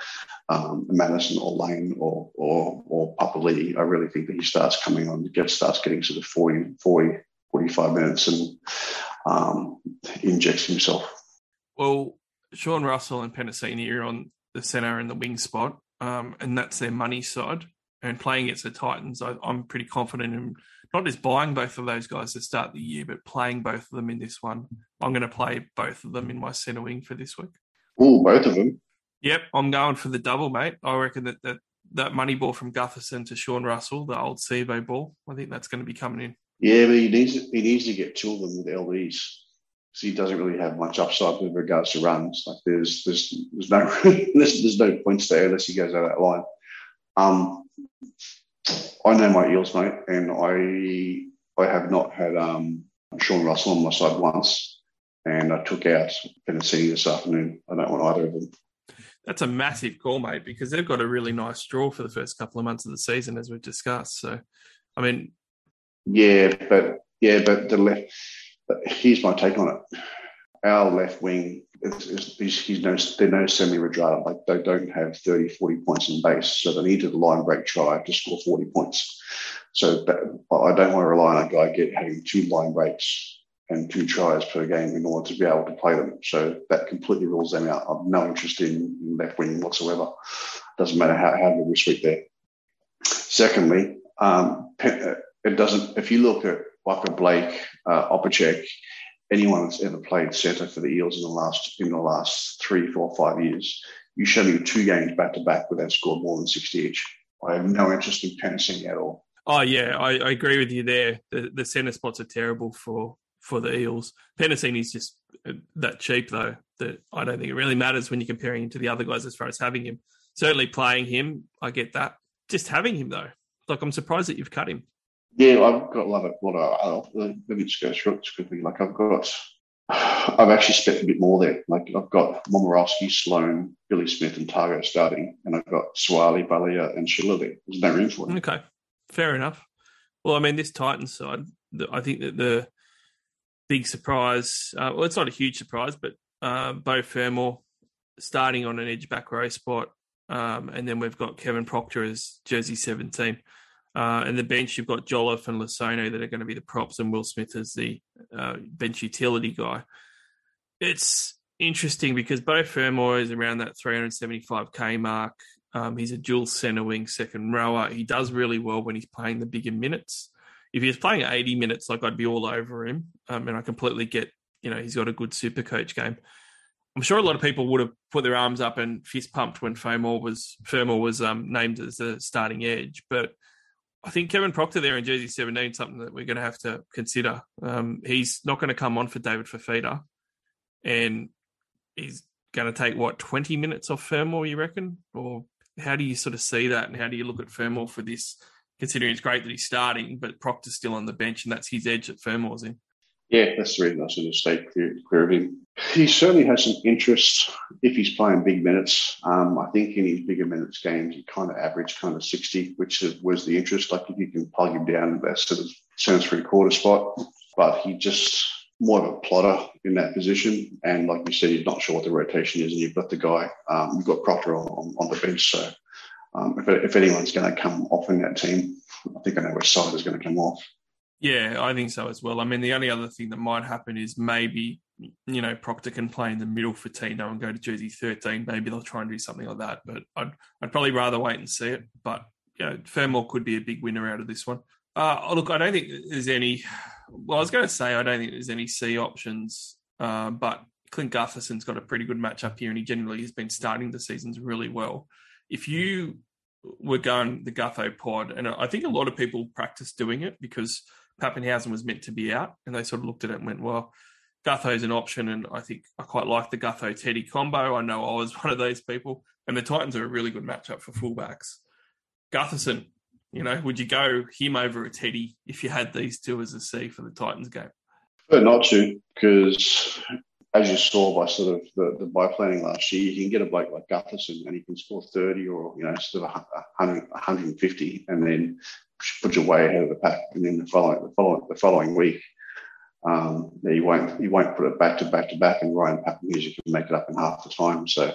um, Matterson or Lane or or or Papali'i, I really think that he starts coming on, get starts getting sort of 40, 40 45 minutes and um, injects himself. Well, Sean Russell and Penisini are on the centre and the wing spot, um, and that's their money side. And playing against the Titans, I, I'm pretty confident in not just buying both of those guys to start the year, but playing both of them in this one. I'm going to play both of them in my centre wing for this week. Oh, both of them. Yep, I'm going for the double, mate. I reckon that that, that money ball from Gutherson to Sean Russell, the old Sivo ball, I think that's going to be coming in. Yeah, but he needs he needs to get two of them with LBs because he doesn't really have much upside with regards to runs. Like there's there's there's no there's, there's no points there unless he goes out that line. Um, I know my eels, mate, and I I have not had um, Sean Russell on my side once, and I took out Penisini this afternoon. I don't want either of them. That's a massive call, mate, because they've got a really nice draw for the first couple of months of the season, as we've discussed. So, I mean, yeah, but yeah, but the left. Here's my take on it. Our left wing it's, it's, he's no, they're no semi-Radradra. Like they don't have 30, 40 points in base. So they need to line break try to score 40 points. So I don't want to rely on a guy get having two line breaks and two tries per game in order to be able to play them. So that completely rules them out. I've no interest in, left wing whatsoever. Doesn't matter how, how we sweep there. Secondly, um, it doesn't, if you look at Waqa Blake, uh, Opacek, anyone that's ever played centre for the Eels in the last in the last three, four, five years, you show me two games back to back where they've scored more than sixty each. I have no interest in Penisini at all. Oh yeah, I, I, agree with you there. The the centre spots are terrible for for the Eels. Penisini's just uh, that cheap though that I don't think it really matters when you're comparing him to the other guys as far as having him. Certainly playing him, I get that. Just having him though, like I'm surprised that you've cut him. Yeah, I've got a lot of what I, let me just go through it quickly. Like I've got, I've actually spent a bit more there. Like I've got Momirovski, Sloan, Billy Smith, and Targo starting, and I've got Suaalii, Balia, and there. There's no room for them. Okay, fair enough. Well, I mean, this Titans side, I think that the big surprise, uh, well, it's not a huge surprise, but uh, Beau Fermor starting on an edge back row spot, um, and then we've got Kevin Proctor as jersey 17. Uh, and the bench, you've got Jolliffe and Laisono that are going to be the props, and Will Smith as the uh, bench utility guy. It's interesting because Beau Fermor is around that 375k mark. Um, he's a dual centre wing second rower. He does really well when he's playing the bigger minutes. If he's playing 80 minutes, like I'd be all over him. Um, and I completely get, you know, he's got a good super coach game. I'm sure a lot of people would have put their arms up and fist pumped when Fermor was Fermor was um, named as the starting edge, but I think Kevin Proctor there in jersey 17 something that we're going to have to consider. Um, he's not going to come on for David Fifita, and he's going to take what 20 minutes off Fermor, you reckon? Or how do you sort of see that, and how do you look at Fermor for this? Considering it's great that he's starting, but Proctor's still on the bench, and that's his edge that Fermor's in. Yeah, that's the reason I sort of stay clear, clear of him. He certainly has some interest if he's playing big minutes. Um, I think in his bigger minutes games, he kind of averaged kind of 60, which was the interest. Like if you can plug him down that sort of centre three quarter spot, but he just more of a plotter in that position. And like you said, you're not sure what the rotation is, and you've got the guy, um, you've got Proctor on, on, on the bench. So um, if, if anyone's going to come off in that team, I think I know which side is going to come off. Yeah, I think so as well. I mean, the only other thing that might happen is maybe, you know, Proctor can play in the middle for Tino and go to jersey 13. Maybe they'll try and do something like that. But I'd, I'd probably rather wait and see it. But, you know, Fermor could be a big winner out of this one. Uh, look, I don't think there's any. Well, I was going to say I don't think there's any C options, uh, but Clint Gutherson's got a pretty good matchup here, and he generally has been starting the seasons really well. If you were going the Gutho pod, and I think a lot of people practice doing it because Papenhuyzen was meant to be out, and they sort of looked at it and went, "Well, Gutho's an option," and I think I quite like the Gutho Teddy combo. I know I was one of those people, and the Titans are a really good matchup for fullbacks. Gutherson, you know, would you go him over a Teddy if you had these two as a C for the Titans game? But not to, because as you saw by sort of the, the by planning last year, you can get a bloke like Gutherson and he can score 30 or, you know, sort of 100, 150 and then put you way ahead of the pack. And then the following, the following, the following week, um, he won't, he won't put it back to back to back and Ryan Papenhuyzen can make it up in half the time. So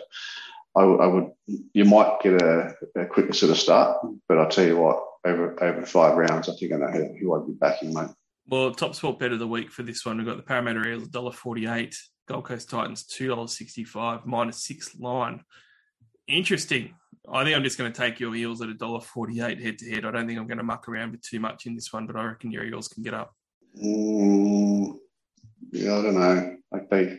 I, I would, you might get a, a, quicker sort of start, but I'll tell you what, over over five rounds, I think I know who, who I'd be backing, mate. Well, top sport bet of the week for this one, we've got the Parramatta Eels, $1.48, Gold Coast Titans, $2.65, minus six line. Interesting. I think I'm just going to take your Eels at $1.48 head to head. I don't think I'm going to muck around with too much in this one, but I reckon your Eels can get up. Mm, yeah, I don't know. Like they,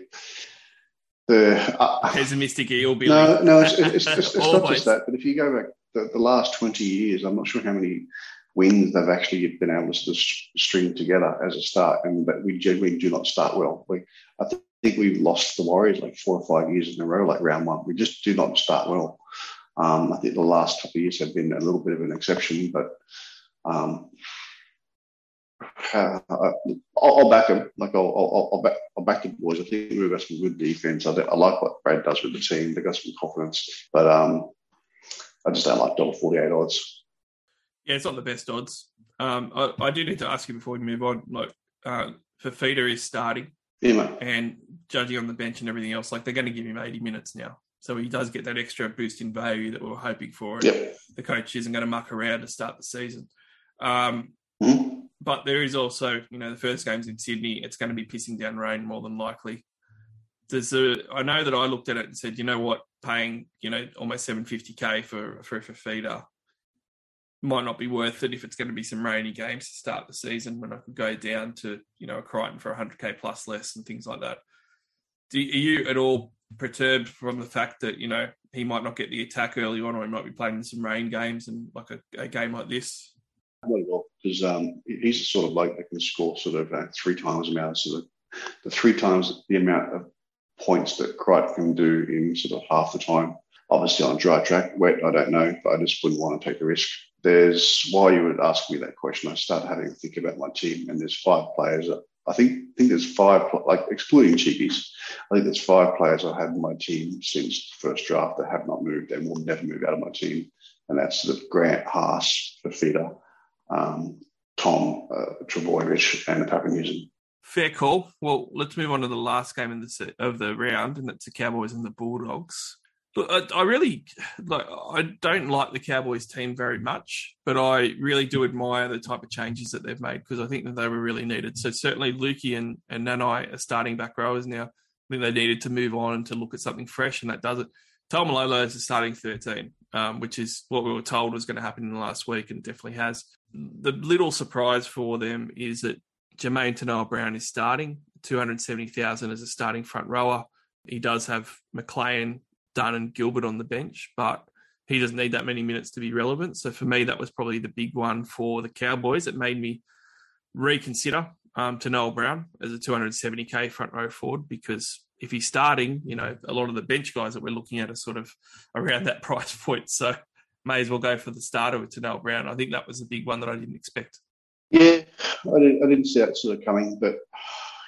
the uh, pessimistic eel. Billy. No, no, it's, it's, it's, it's not just that. But if you go back the, the, last twenty years, I'm not sure how many wins they've actually been able to string together as a start, and that we generally do not start well. We, I think we've lost the Warriors like four or five years in a row, like round one. We just do not start well. Um, I think the last couple of years have been a little bit of an exception, but um, uh, I'll, I'll, back them. Like I'll, I'll, I'll, back, I'll back the boys. I think we've got some good defense. I, I, like what Brad does with the team. They've got some confidence, but um, I just don't like dollar forty eight odds. Yeah, it's not the best odds. Um, I, I, do need to ask you before we move on. Like, uh, Fifita is starting, yeah, and judging on the bench and everything else, like they're going to give him eighty minutes now. So he does get that extra boost in value that we are hoping for. Yep. The coach isn't going to muck around to start the season. Um, mm-hmm but there is also, you know, the first game's in Sydney. It's going to be pissing down rain more than likely. There's a, I know that I looked at it and said, you know what, paying, you know, almost 750k for for a feeder might not be worth it if it's going to be some rainy games to start the season when I could go down to, you know, a Crichton for 100k plus less and things like that. Do, are you at all perturbed from the fact that, you know, he might not get the attack early on or he might be playing some rain games and like a, a game like this? really well because um, he's the sort of bloke that can score sort of uh, three times the amount, sort of the three times the amount of points that Crichton can do in sort of half the time. Obviously on dry track, wet, I don't know, but I just wouldn't want to take the risk. There's why you would ask me that question. I started having to think about my team, and there's five players. I think I think there's five, like excluding cheapies. I think there's five players I've had in my team since the first draft that have not moved and will never move out of my team, and that's the Grant, Haas, Fifita, um, Tom uh, Trbojevic and the Papenhuyzen. Fair call. Well, let's move on to the last game in the of the round, and that's the Cowboys and the Bulldogs. I, I really like. I don't like the Cowboys team very much, but I really do admire the type of changes that they've made because I think that they were really needed. So certainly, Luki and and Nanai are starting back rowers now. I think they needed to move on and to look at something fresh, and that does it. Taumalolo is starting 13, um, which is what we were told was going to happen in the last week, and definitely has. The little surprise for them is that Jermaine Taunoa Brown is starting 270,000 as a starting front rower. He does have McLean, Dunn, and Gilbert on the bench, but he doesn't need that many minutes to be relevant. So for me, that was probably the big one for the Cowboys. It made me reconsider um, Taunoa Brown as a 270k front row forward because if he's starting, you know, a lot of the bench guys that we're looking at are sort of around that price point. So may as well go for the starter with Taunoa Brown. I think that was a big one that I didn't expect. Yeah, I didn't, I didn't see that sort of coming, but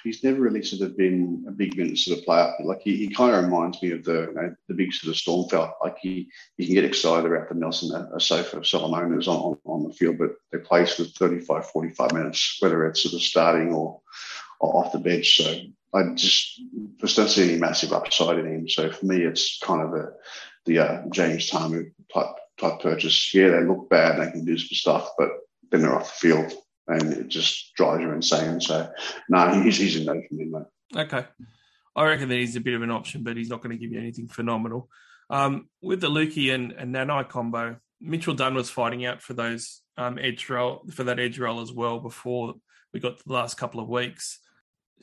he's never really sort of been a big minute sort of player. Like he, he kind of reminds me of the you know, the big sort of storm fella. Like he, he can get excited about the Nelson Asofa Solomonas on, on the field, but they play sort of 35, 45 minutes, whether it's sort of starting or, or off the bench. So I just just don't see any massive upside in him. So for me, it's kind of a the uh, James Tamou type type purchase. Yeah, they look bad, they can do some stuff, but then they're off the field and it just drives you insane. So, no, he's, he's a no for me, mate. Okay. I reckon that he's a bit of an option, but he's not going to give you anything phenomenal. Um, with the Luki and, and Nanai combo, Mitchell Dunn was fighting out for those um, edge roll for that edge roll as well before we got the last couple of weeks.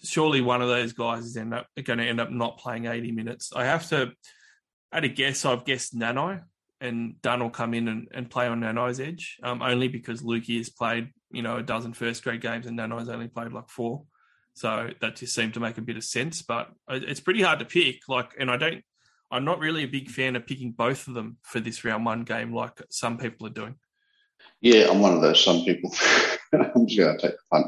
Surely one of those guys is end up going to end up not playing 80 minutes. I have to, at a guess, I've guessed Nanai and Dunn will come in and, and play on Nanai's edge, um, only because Luki has played, you know, a dozen first grade games and Nanai's only played like four. So that just seemed to make a bit of sense. But it's pretty hard to pick. Like, and I don't, I'm not really a big fan of picking both of them for this round one game, like some people are doing. Yeah, I'm one of those. Some people. I'm just going to take the punt.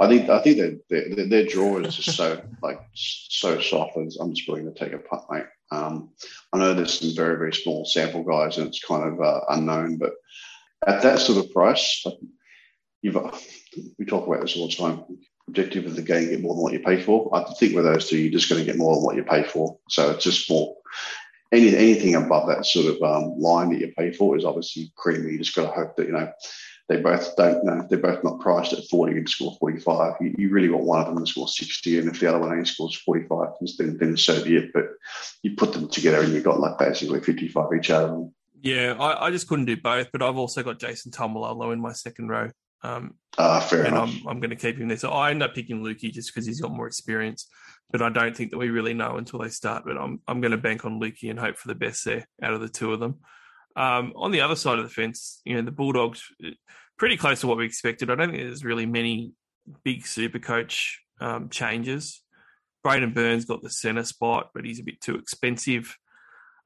I think I think their, their draw is just so like so soft. I'm just willing to take a punt, mate. Um, I know there's some very, very small sample guys and it's kind of uh, unknown, but at that sort of price, like you've, we talk about this all the time. Objective of the game, get more than what you pay for. I think with those two, you're just going to get more than what you pay for. So it's just more. Any, anything above that sort of um, line that you pay for is obviously creamy. You just got to hope that you know they both don't know they're both not priced at 40 and score 45 you, you, really want one of them to score 60 and if the other one only scores 45 then, then so be it but you put them together and you've got like basically 55 each out of them yeah I, I just couldn't do both but I've also got Jason Taumalolo in my second row um, uh, fair and enough. I'm, I'm going to keep him there so I end up picking Luki just because he's got more experience but I don't think that we really know until they start but I'm, I'm going to bank on Luki and hope for the best there out of the two of them um, on the other side of the fence, you know, the Bulldogs pretty close to what we expected. I don't think there's really many big super coach um, changes. Braidon Burns got the centre spot, but he's a bit too expensive.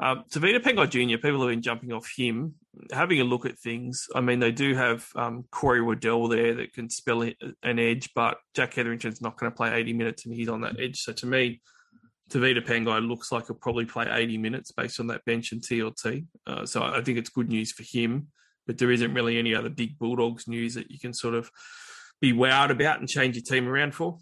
Um, Tevita Pangai Jr., people have been jumping off him. Having a look at things, I mean, they do have um, Corey Waddell there that can spell an edge, but Jack Hetherington's not going to play 80 minutes and he's on that edge. So to me, Tevita Pangai looks like he'll probably play 80 minutes based on that bench and TLT. Uh, so I think it's good news for him, but there isn't really any other big Bulldogs news that you can sort of be wowed about and change your team around for.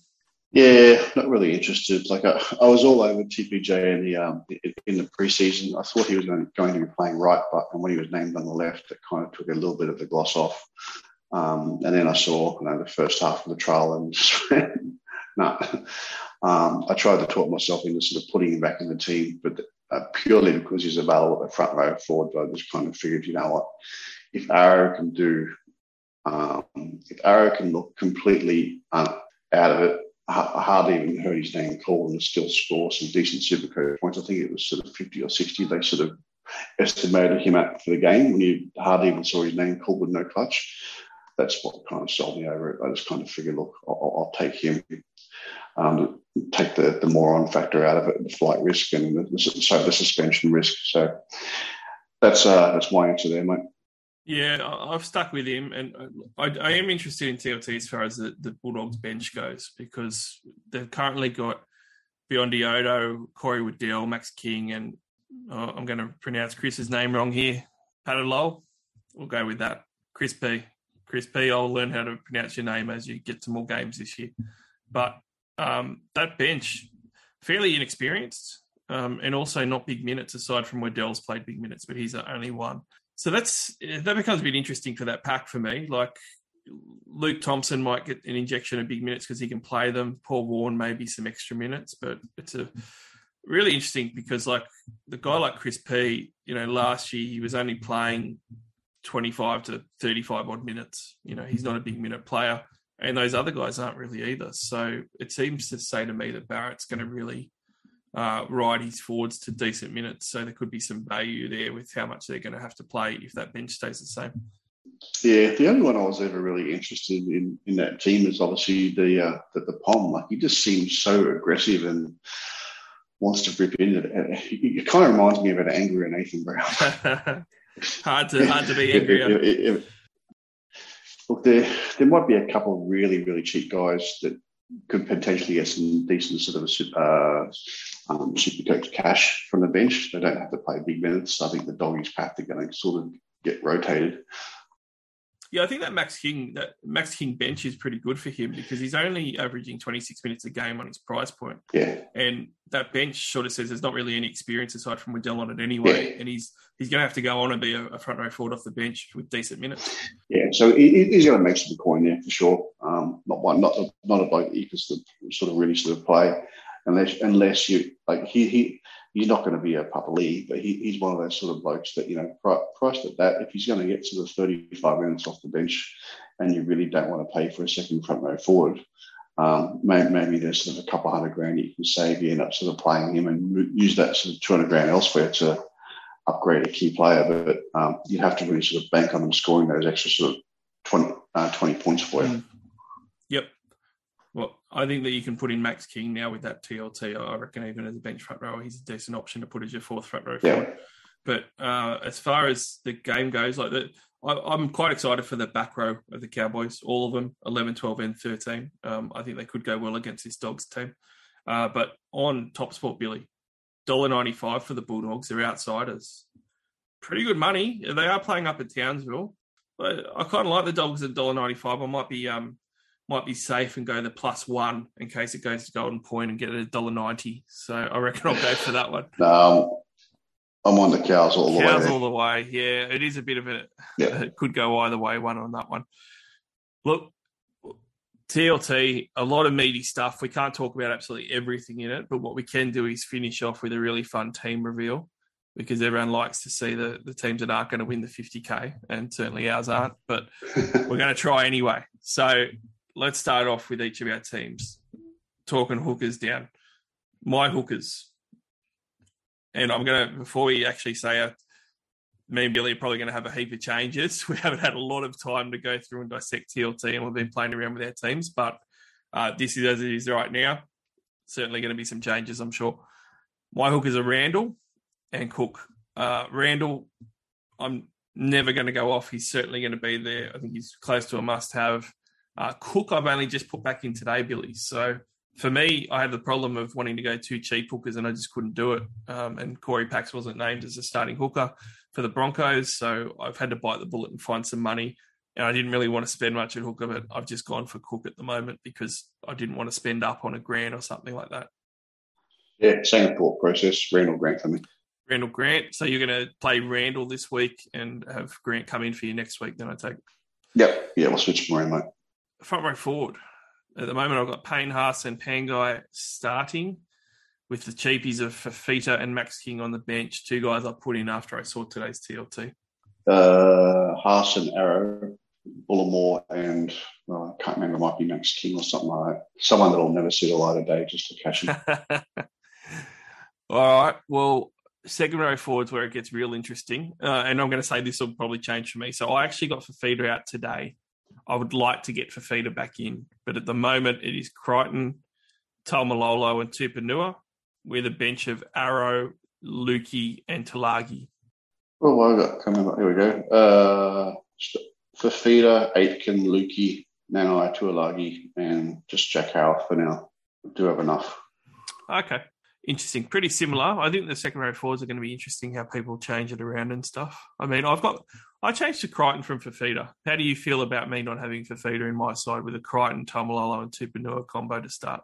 Yeah, not really interested. Like I, I was all over TPJ in the um, in the preseason. I thought he was going, going to be playing right, but when he was named on the left, it kind of took a little bit of the gloss off. Um, and then I saw you know the first half of the trial and no. Um, I tried to talk myself into sort of putting him back in the team, but uh, purely because he's available at the front row forward. But I just kind of figured, you know what, if Arrow can do, um, if Arrow can look completely uh, out of it, I hardly even heard his name called and still score some decent Supercoach points. I think it was sort of 50 or 60. They sort of estimated him at for the game when you hardly even saw his name called with no clutch. That's what kind of sold me over it. I just kind of figured, look, I'll, I'll take him um, take the, the moron factor out of it, the flight risk and the, so the suspension risk. So that's uh, that's my answer there, mate. Yeah, I've stuck with him, and I, I am interested in TLT as far as the, the, Bulldogs bench goes because they've currently got Biondi Odo, Corey Waddell, Max King, and uh, I'm going to pronounce Chris's name wrong here. Patalol. We'll go with that. Chris P. Chris P. I'll learn how to pronounce your name as you get to more games this year. But um, that bench fairly inexperienced um, and also not big minutes aside from where Dell's played big minutes, but he's the only one. So that's eh, that becomes a bit interesting for that pack for me. Like Luke Thompson might get an injection of big minutes because he can play them. Paul Vaughan maybe some extra minutes, but it's a really interesting because like the guy like Chris P, you know, last year he was only playing 25 to 35 odd minutes. You know, he's not a big minute player and those other guys aren't really either. So it seems to say to me that Barrett's going to really uh, ride his forwards to decent minutes. So there could be some value there with how much they're going to have to play if that bench stays the same. Yeah, the only one I was ever really interested in in that team is obviously the uh, the, the Pom. Like he just seems so aggressive and wants to rip in. It, it kind of reminds me of an angrier Nathan Brown. hard to hard to be angry. look, there there might be a couple of really really cheap guys that could potentially get some decent sort of a uh, um, super coach cash from the bench. They don't have to play big minutes. I think the doggies path are going to sort of get rotated. Yeah, I think that Max King that Max King bench is pretty good for him because he's only averaging 26 minutes a game on his price point. Yeah. And that bench sort of says there's not really any experience aside from Waddell on it anyway. Yeah. And he's he's going to have to go on and be a, a, front row forward off the bench with decent minutes. Yeah, so he, he's going to make some coin there for sure. Um, not one, not not a bloke that you can sort of, sort of really sort of play unless unless you like he he he's not going to be a Papali, but he, he's one of those sort of blokes that, you know, priced at that, if he's going to get sort of 35 minutes off the bench and you really don't want to pay for a second front row forward, um, maybe, maybe, there's sort of a couple hundred grand you can save. You end up sort of playing him and use that sort of 200 grand elsewhere to upgrade a key player. But um, you have to really sort of bank on them scoring those extra sort of 20, uh, 20 points for you. Mm. Yep. Well, I think that you can put in Max King now with that TLT. I reckon even as a bench front rower, he's a decent option to put as your fourth front row forward. Yeah. But uh, as far as the game goes, like the, I, am quite excited for the back row of the Cowboys, all of them, 11, 12, and 13. Um, I think they could go well against this Dogs team. Uh, but on Top Sport, Billy, $1.95 for the Bulldogs. They're outsiders. Pretty good money. They are playing up at Townsville. But I kind of like the Dogs at $1.95. I might be um, might be safe and go the plus one in case it goes to Golden Point and get a dollar ninety. So I reckon I'll go for that one. Um, I'm on the cows all the cows way. Cows all the way. Yeah, it is a bit of a. Yeah. It could go either way. One on that one. Look, TLT, a lot of meaty stuff. We can't talk about absolutely everything in it, but what we can do is finish off with a really fun team reveal because everyone likes to see the, the teams that aren't going to win the 50K, and certainly ours aren't, but we're going to try anyway. So let's start off with each of our teams. Talking hookers down. My hookers. And I'm going to, before we actually say it, me and Billy are probably going to have a heap of changes. We haven't had a lot of time to go through and dissect TLT, and we've been playing around with our teams. But uh, this is as it is right now. Certainly going to be some changes, I'm sure. My hookers are Randall and Cook. Uh, Randall, I'm never going to go off. He's certainly going to be there. I think he's close to a must have. Uh, Cook, I've only just put back in today, Billy. So for me, I have the problem of wanting to go too cheap hookers, and I just couldn't do it. Um, and Cory Paix wasn't named as a starting hooker for the Broncos, so I've had to bite the bullet and find some money. And I didn't really want to spend much at hooker, but I've just gone for Cook at the moment because I didn't want to spend up on a grand or something like that. Yeah, same thought process. Randall Grant for me. Randall Grant. So you're going to play Randall this week and have Grant come in for you next week. Then I take. Yep. Yeah, we'll switch from around, mate front row forward. At the moment, I've got Payne Haas and Pangai starting with the cheapies of Fafita and Max King on the bench. Two guys I put in after I saw today's TLT. Uh, Haas and Arrow, Bullimore, and well, I can't remember, might be Max King or something like that. Someone that'll never see the light of day just to catch him. All right. Well, second row forwards where it gets real interesting. Uh, and I'm going to say this will probably change for me. So I actually got Fifita out today I would like to get Fifita back in, but at the moment it is Crichton, Taumalolo, and Tupouniua with a bench of Arrow, Luki, and Tuilagi. Oh, I got coming up. Here we go. Uh, Fifita, Aitken, Luki, Nanai, Tuilagi, and just Jack Howarth for now. do have enough. Okay. Interesting. Pretty similar. I think the second row forwards are going to be interesting how people change it around and stuff. I mean, I've got I changed to Crichton from Fifita. How do you feel about me not having Fifita in my side with a Crichton, Taumalolo, and Tupouniua combo to start?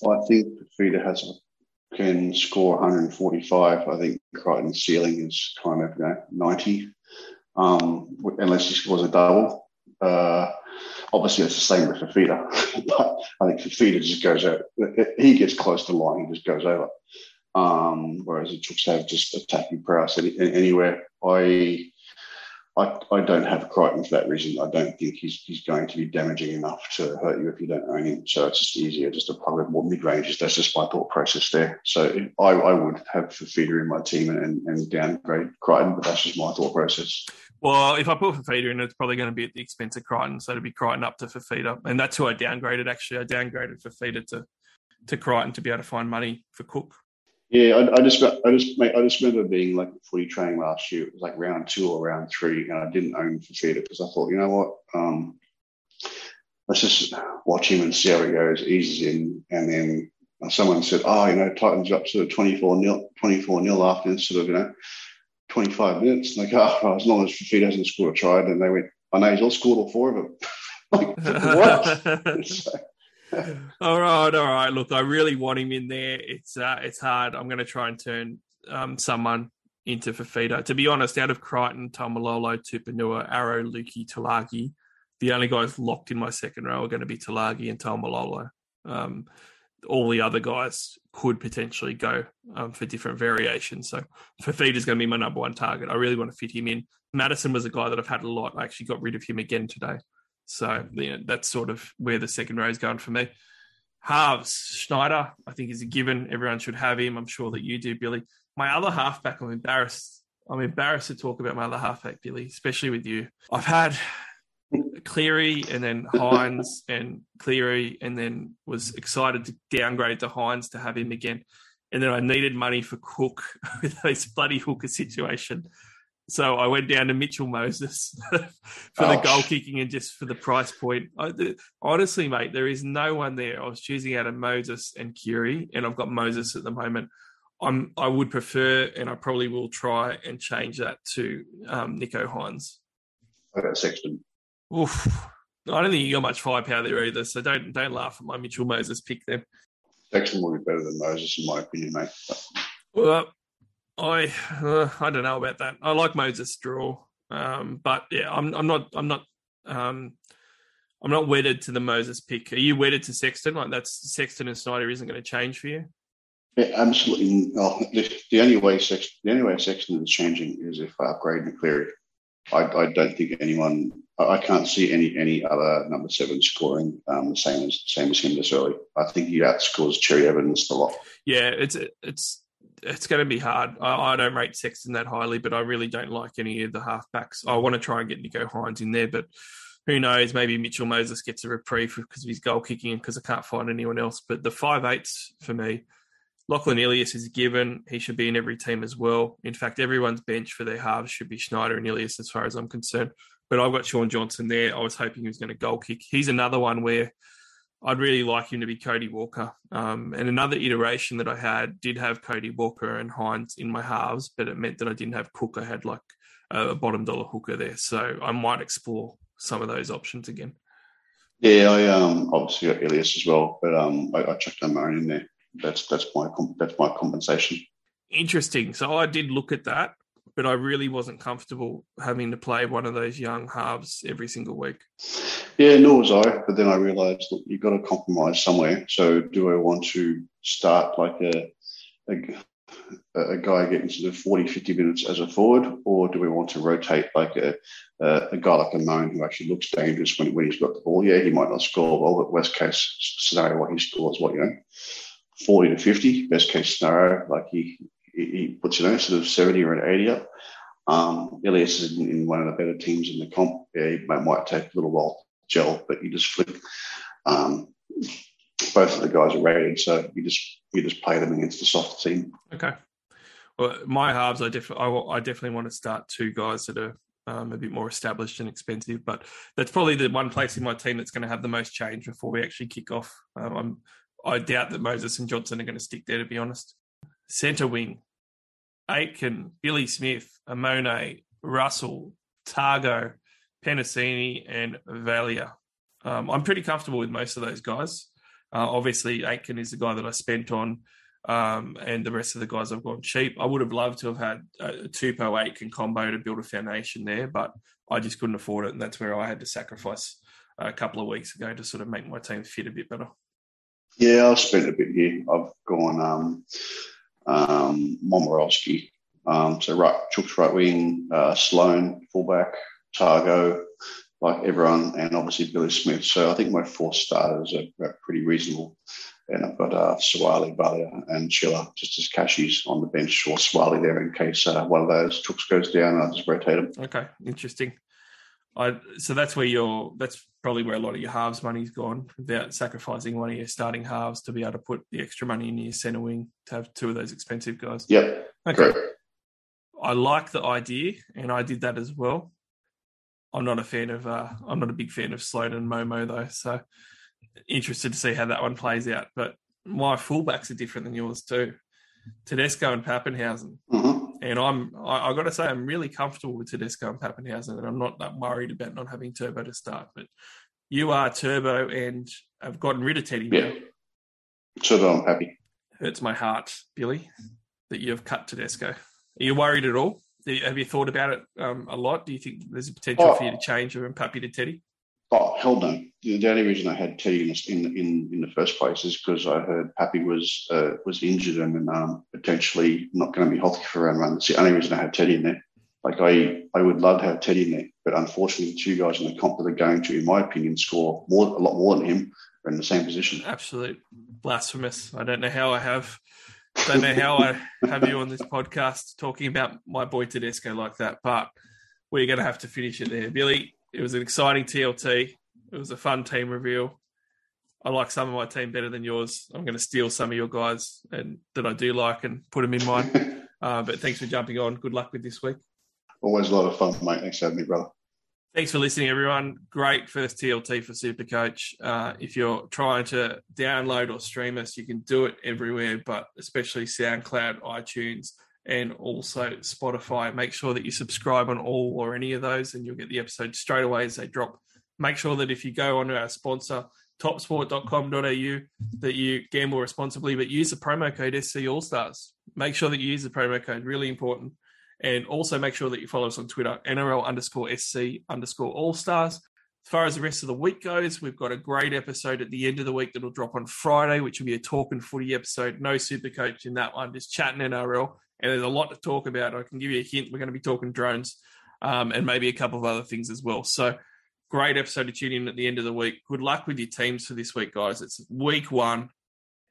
Well, I think Fifita has a, can score 145. I think Crichton's ceiling is kind of you know, 90, um, unless he scores a double. Uh, obviously, it's the same with Fifita, but I think Fifita just goes out. He gets close to line, he just goes over. Um, whereas the Chooks have just attacking prowess anywhere. I I, I don't have Crichton for that reason. I don't think he's he's going to be damaging enough to hurt you if you don't own him. So it's just easier just to plug in more mid ranges. That's just my thought process there. So I, I would have Fifita in my team and, and downgrade Crichton, but that's just my thought process. Well, if I put Fifita in, it's probably going to be at the expense of Crichton. So to be Crichton up to Fifita. And that's who I downgraded, actually. I downgraded Fifita to, to Crichton to be able to find money for Cook. Yeah, I, I just, I just, mate, I just remember being like footy training last year. It was like round two or round three, and I didn't own Fifita because I thought, you know what, um, let's just watch him and see how he goes, eases in, and then someone said, oh, you know, Titans up to 24 nil, 24 nil after sort of, you know, 25 minutes. Like, oh, as long as Fifita hasn't scored a try, and they went, I know he's all scored all four of them. like, what? so, all right, all right. Look, I really want him in there. It's uh, it's hard. I'm going to try and turn um, someone into Fifita. To be honest, out of Crichton, Taumalolo, Tupouniua, Arrow, Luki, Tuilagi, the only guys locked in my second row are going to be Tuilagi and Taumalolo. Um, all the other guys could potentially go um, for different variations. So Fifita is going to be my number one target. I really want to fit him in. Matterson was a guy that I've had a lot. I actually got rid of him again today. So you know, that's sort of where the second row is going for me. Halves, Schneider, I think is a given. Everyone should have him. I'm sure that you do, Billy. My other halfback, I'm embarrassed. I'm embarrassed to talk about my other halfback, Billy, especially with you. I've had Cleary and then Hynes and Cleary, and then was excited to downgrade to Hynes to have him again. And then I needed money for Cook with this bloody hooker situation. So I went down to Mitchell Moses for oh. the goal kicking and just for the price point. I, the, honestly, mate, there is no one there. I was choosing out of Moses and Curie, and I've got Moses at the moment. I'm I would prefer, and I probably will try and change that to um, Nicho Hynes. I got Sexton. Oof. I don't think you got much firepower there either, so don't don't laugh at my Mitchell Moses pick there. Sexton will be better than Moses, in my opinion, mate. Well, I uh, I don't know about that. I like Moses draw, um, but yeah, I'm I'm not I'm not um, I'm not wedded to the Moses pick. Are you wedded to Sexton? Like that's Sexton and Schneider isn't going to change for you. Yeah, absolutely. Well, the, the, only way Sexton, the only way Sexton is changing is if I upgrade McCleary. I, I don't think anyone. I can't see any any other number seven scoring um, the same as same as him this early. I think he outscores Cherry Evans a lot. Yeah, it's it's it's going to be hard. I, I, don't rate Sexton that highly, but I really don't like any of the halfbacks. I want to try and get Nicho Hynes in there, but who knows? Maybe Mitchell Moses gets a reprieve because of his goal kicking because I can't find anyone else. But the five eights for me, Lachlan Ilias is given. He should be in every team as well. In fact, everyone's bench for their halves should be Schneider and Ilias as far as I'm concerned. But I've got Shaun Johnson there. I was hoping he was going to goal kick. He's another one where I'd really like him to be Cody Walker. Um, and another iteration that I had did have Cody Walker and Hynes in my halves, but it meant that I didn't have Cook. I had like a bottom dollar hooker there. So I might explore some of those options again. Yeah, I um, obviously got Ilias as well, but um, I, I chucked Amon in there. That's that's my that's my compensation. Interesting. So I did look at that, but I really wasn't comfortable having to play one of those young halves every single week. Yeah, nor was I. But then I realised you've got to compromise somewhere. So do I want to start like a, a, a guy getting sort of 40, 50 minutes as a forward, or do we want to rotate like a, a, a guy like a Moan who actually looks dangerous when, when he's got the ball? Yeah, he might not score well, but worst case scenario, what he scores, what, you know, 40 to 50, best case scenario, like he, he puts, you know, sort of 70 or an 80 up. Um, Ilias is in, in, one of the better teams in the comp. Yeah, he might, might take a little while to gel, but you just flick. Um, both of the guys are rated, so you just you just play them against the soft team. Okay. Well, my halves, I definitely I, definitely want to start two guys that are um, a bit more established and expensive, but that's probably the one place in my team that's going to have the most change before we actually kick off. Um, I doubt that Moses and Johnson are going to stick there, to be honest. Centre wing, Aitken, Billy Smith, Amone, Russell, Tago, Penisini, and Vailea. Um, I'm pretty comfortable with most of those guys. Uh, obviously, Aitken is the guy that I spent on, um, and the rest of the guys I've gone cheap. I would have loved to have had a Tupou Aitken combo to build a foundation there, but I just couldn't afford it, and that's where I had to sacrifice a couple of weeks ago to sort of make my team fit a bit better. Yeah, I've spent a bit here. I've gone um, um, Momirovski, Um, so right, Chook's right wing, uh, Sloan fullback, Tago, like everyone, and obviously Billy Smith. So I think my four starters are, pretty reasonable. And I've got uh, Suaalii, Vailea, and Chiller just as cashies on the bench, or Suaalii there in case uh, one of those Chooks goes down. I just rotate them. Okay, interesting. I so that's where your that's probably where a lot of your halves money's gone without sacrificing one of your starting halves to be able to put the extra money in your centre wing to have two of those expensive guys. Yep. Okay. Correct. I like the idea, and I did that as well. I'm not a fan of. Uh, I'm not a big fan of Sloan and Momo though, so interested to see how that one plays out. But my fullbacks are different than yours too. Tedesco and Papenhuyzen, hmm and I'm. I, I got to say, I'm really comfortable with Tedesco and Papenhuyzen, and I'm not that worried about not having Turbo to start. But you are Turbo, and I've gotten rid of Teddy. Yeah. So I'm happy. Hurts my heart, Billy, that you have cut Tedesco. Are you worried at all? Have you thought about it um, a lot? Do you think there's a potential Oh. for you to change from Pappy to Teddy? Oh hell no! The, only reason I had Teddy in the, in, in, the first place is because I heard Pappy was uh, was injured and um, potentially not going to be healthy for round one. That's the only reason I had Teddy in there. Like I, I would love to have Teddy in there, but unfortunately, the two guys in the comp that are going to, in my opinion, score more a lot more than him are in the same position. Absolute blasphemous. I don't know how I have. Don't know how I have you on this podcast talking about my boy Tedesco like that, but we're going to have to finish it there. Billy, it was an exciting TLT. It was a fun team reveal. I like some of my team better than yours. I'm going to steal some of your guys and that I do like and put them in mine. Uh, but thanks for jumping on. Good luck with this week. Always a lot of fun, mate. Thanks for having me, brother. Thanks for listening, everyone. Great first TLT for Supercoach. Uh, if you're trying to download or stream us, you can do it everywhere, but especially SoundCloud, iTunes, and also Spotify. Make sure that you subscribe on all or any of those, and you'll get the episode straight away as they drop. Make sure that if you go onto our sponsor, topsport.com.au, that you gamble responsibly, but use the promo code SC All Stars. Make sure that you use the promo code, really important. And also make sure that you follow us on Twitter, NRL underscore SC underscore All Stars. As far as the rest of the week goes, we've got a great episode at the end of the week that'll drop on Friday, which will be a talk and footy episode. No super coach in that one, just chatting NRL. And there's a lot to talk about. I can give you a hint. We're going to be talking drones um, and maybe a couple of other things as well. So great episode to tune in at the end of the week. Good luck with your teams for this week, guys. It's week one.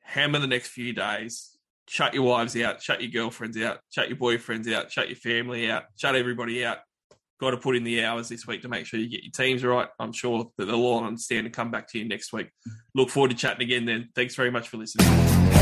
Hammer the next few days. Shut your wives out. Shut your girlfriends out. Shut your boyfriends out. Shut your family out. Shut everybody out. Got to put in the hours this week to make sure you get your teams right. I'm sure that they'll all understand and come back to you next week. Look forward to chatting again then. Thanks very much for listening.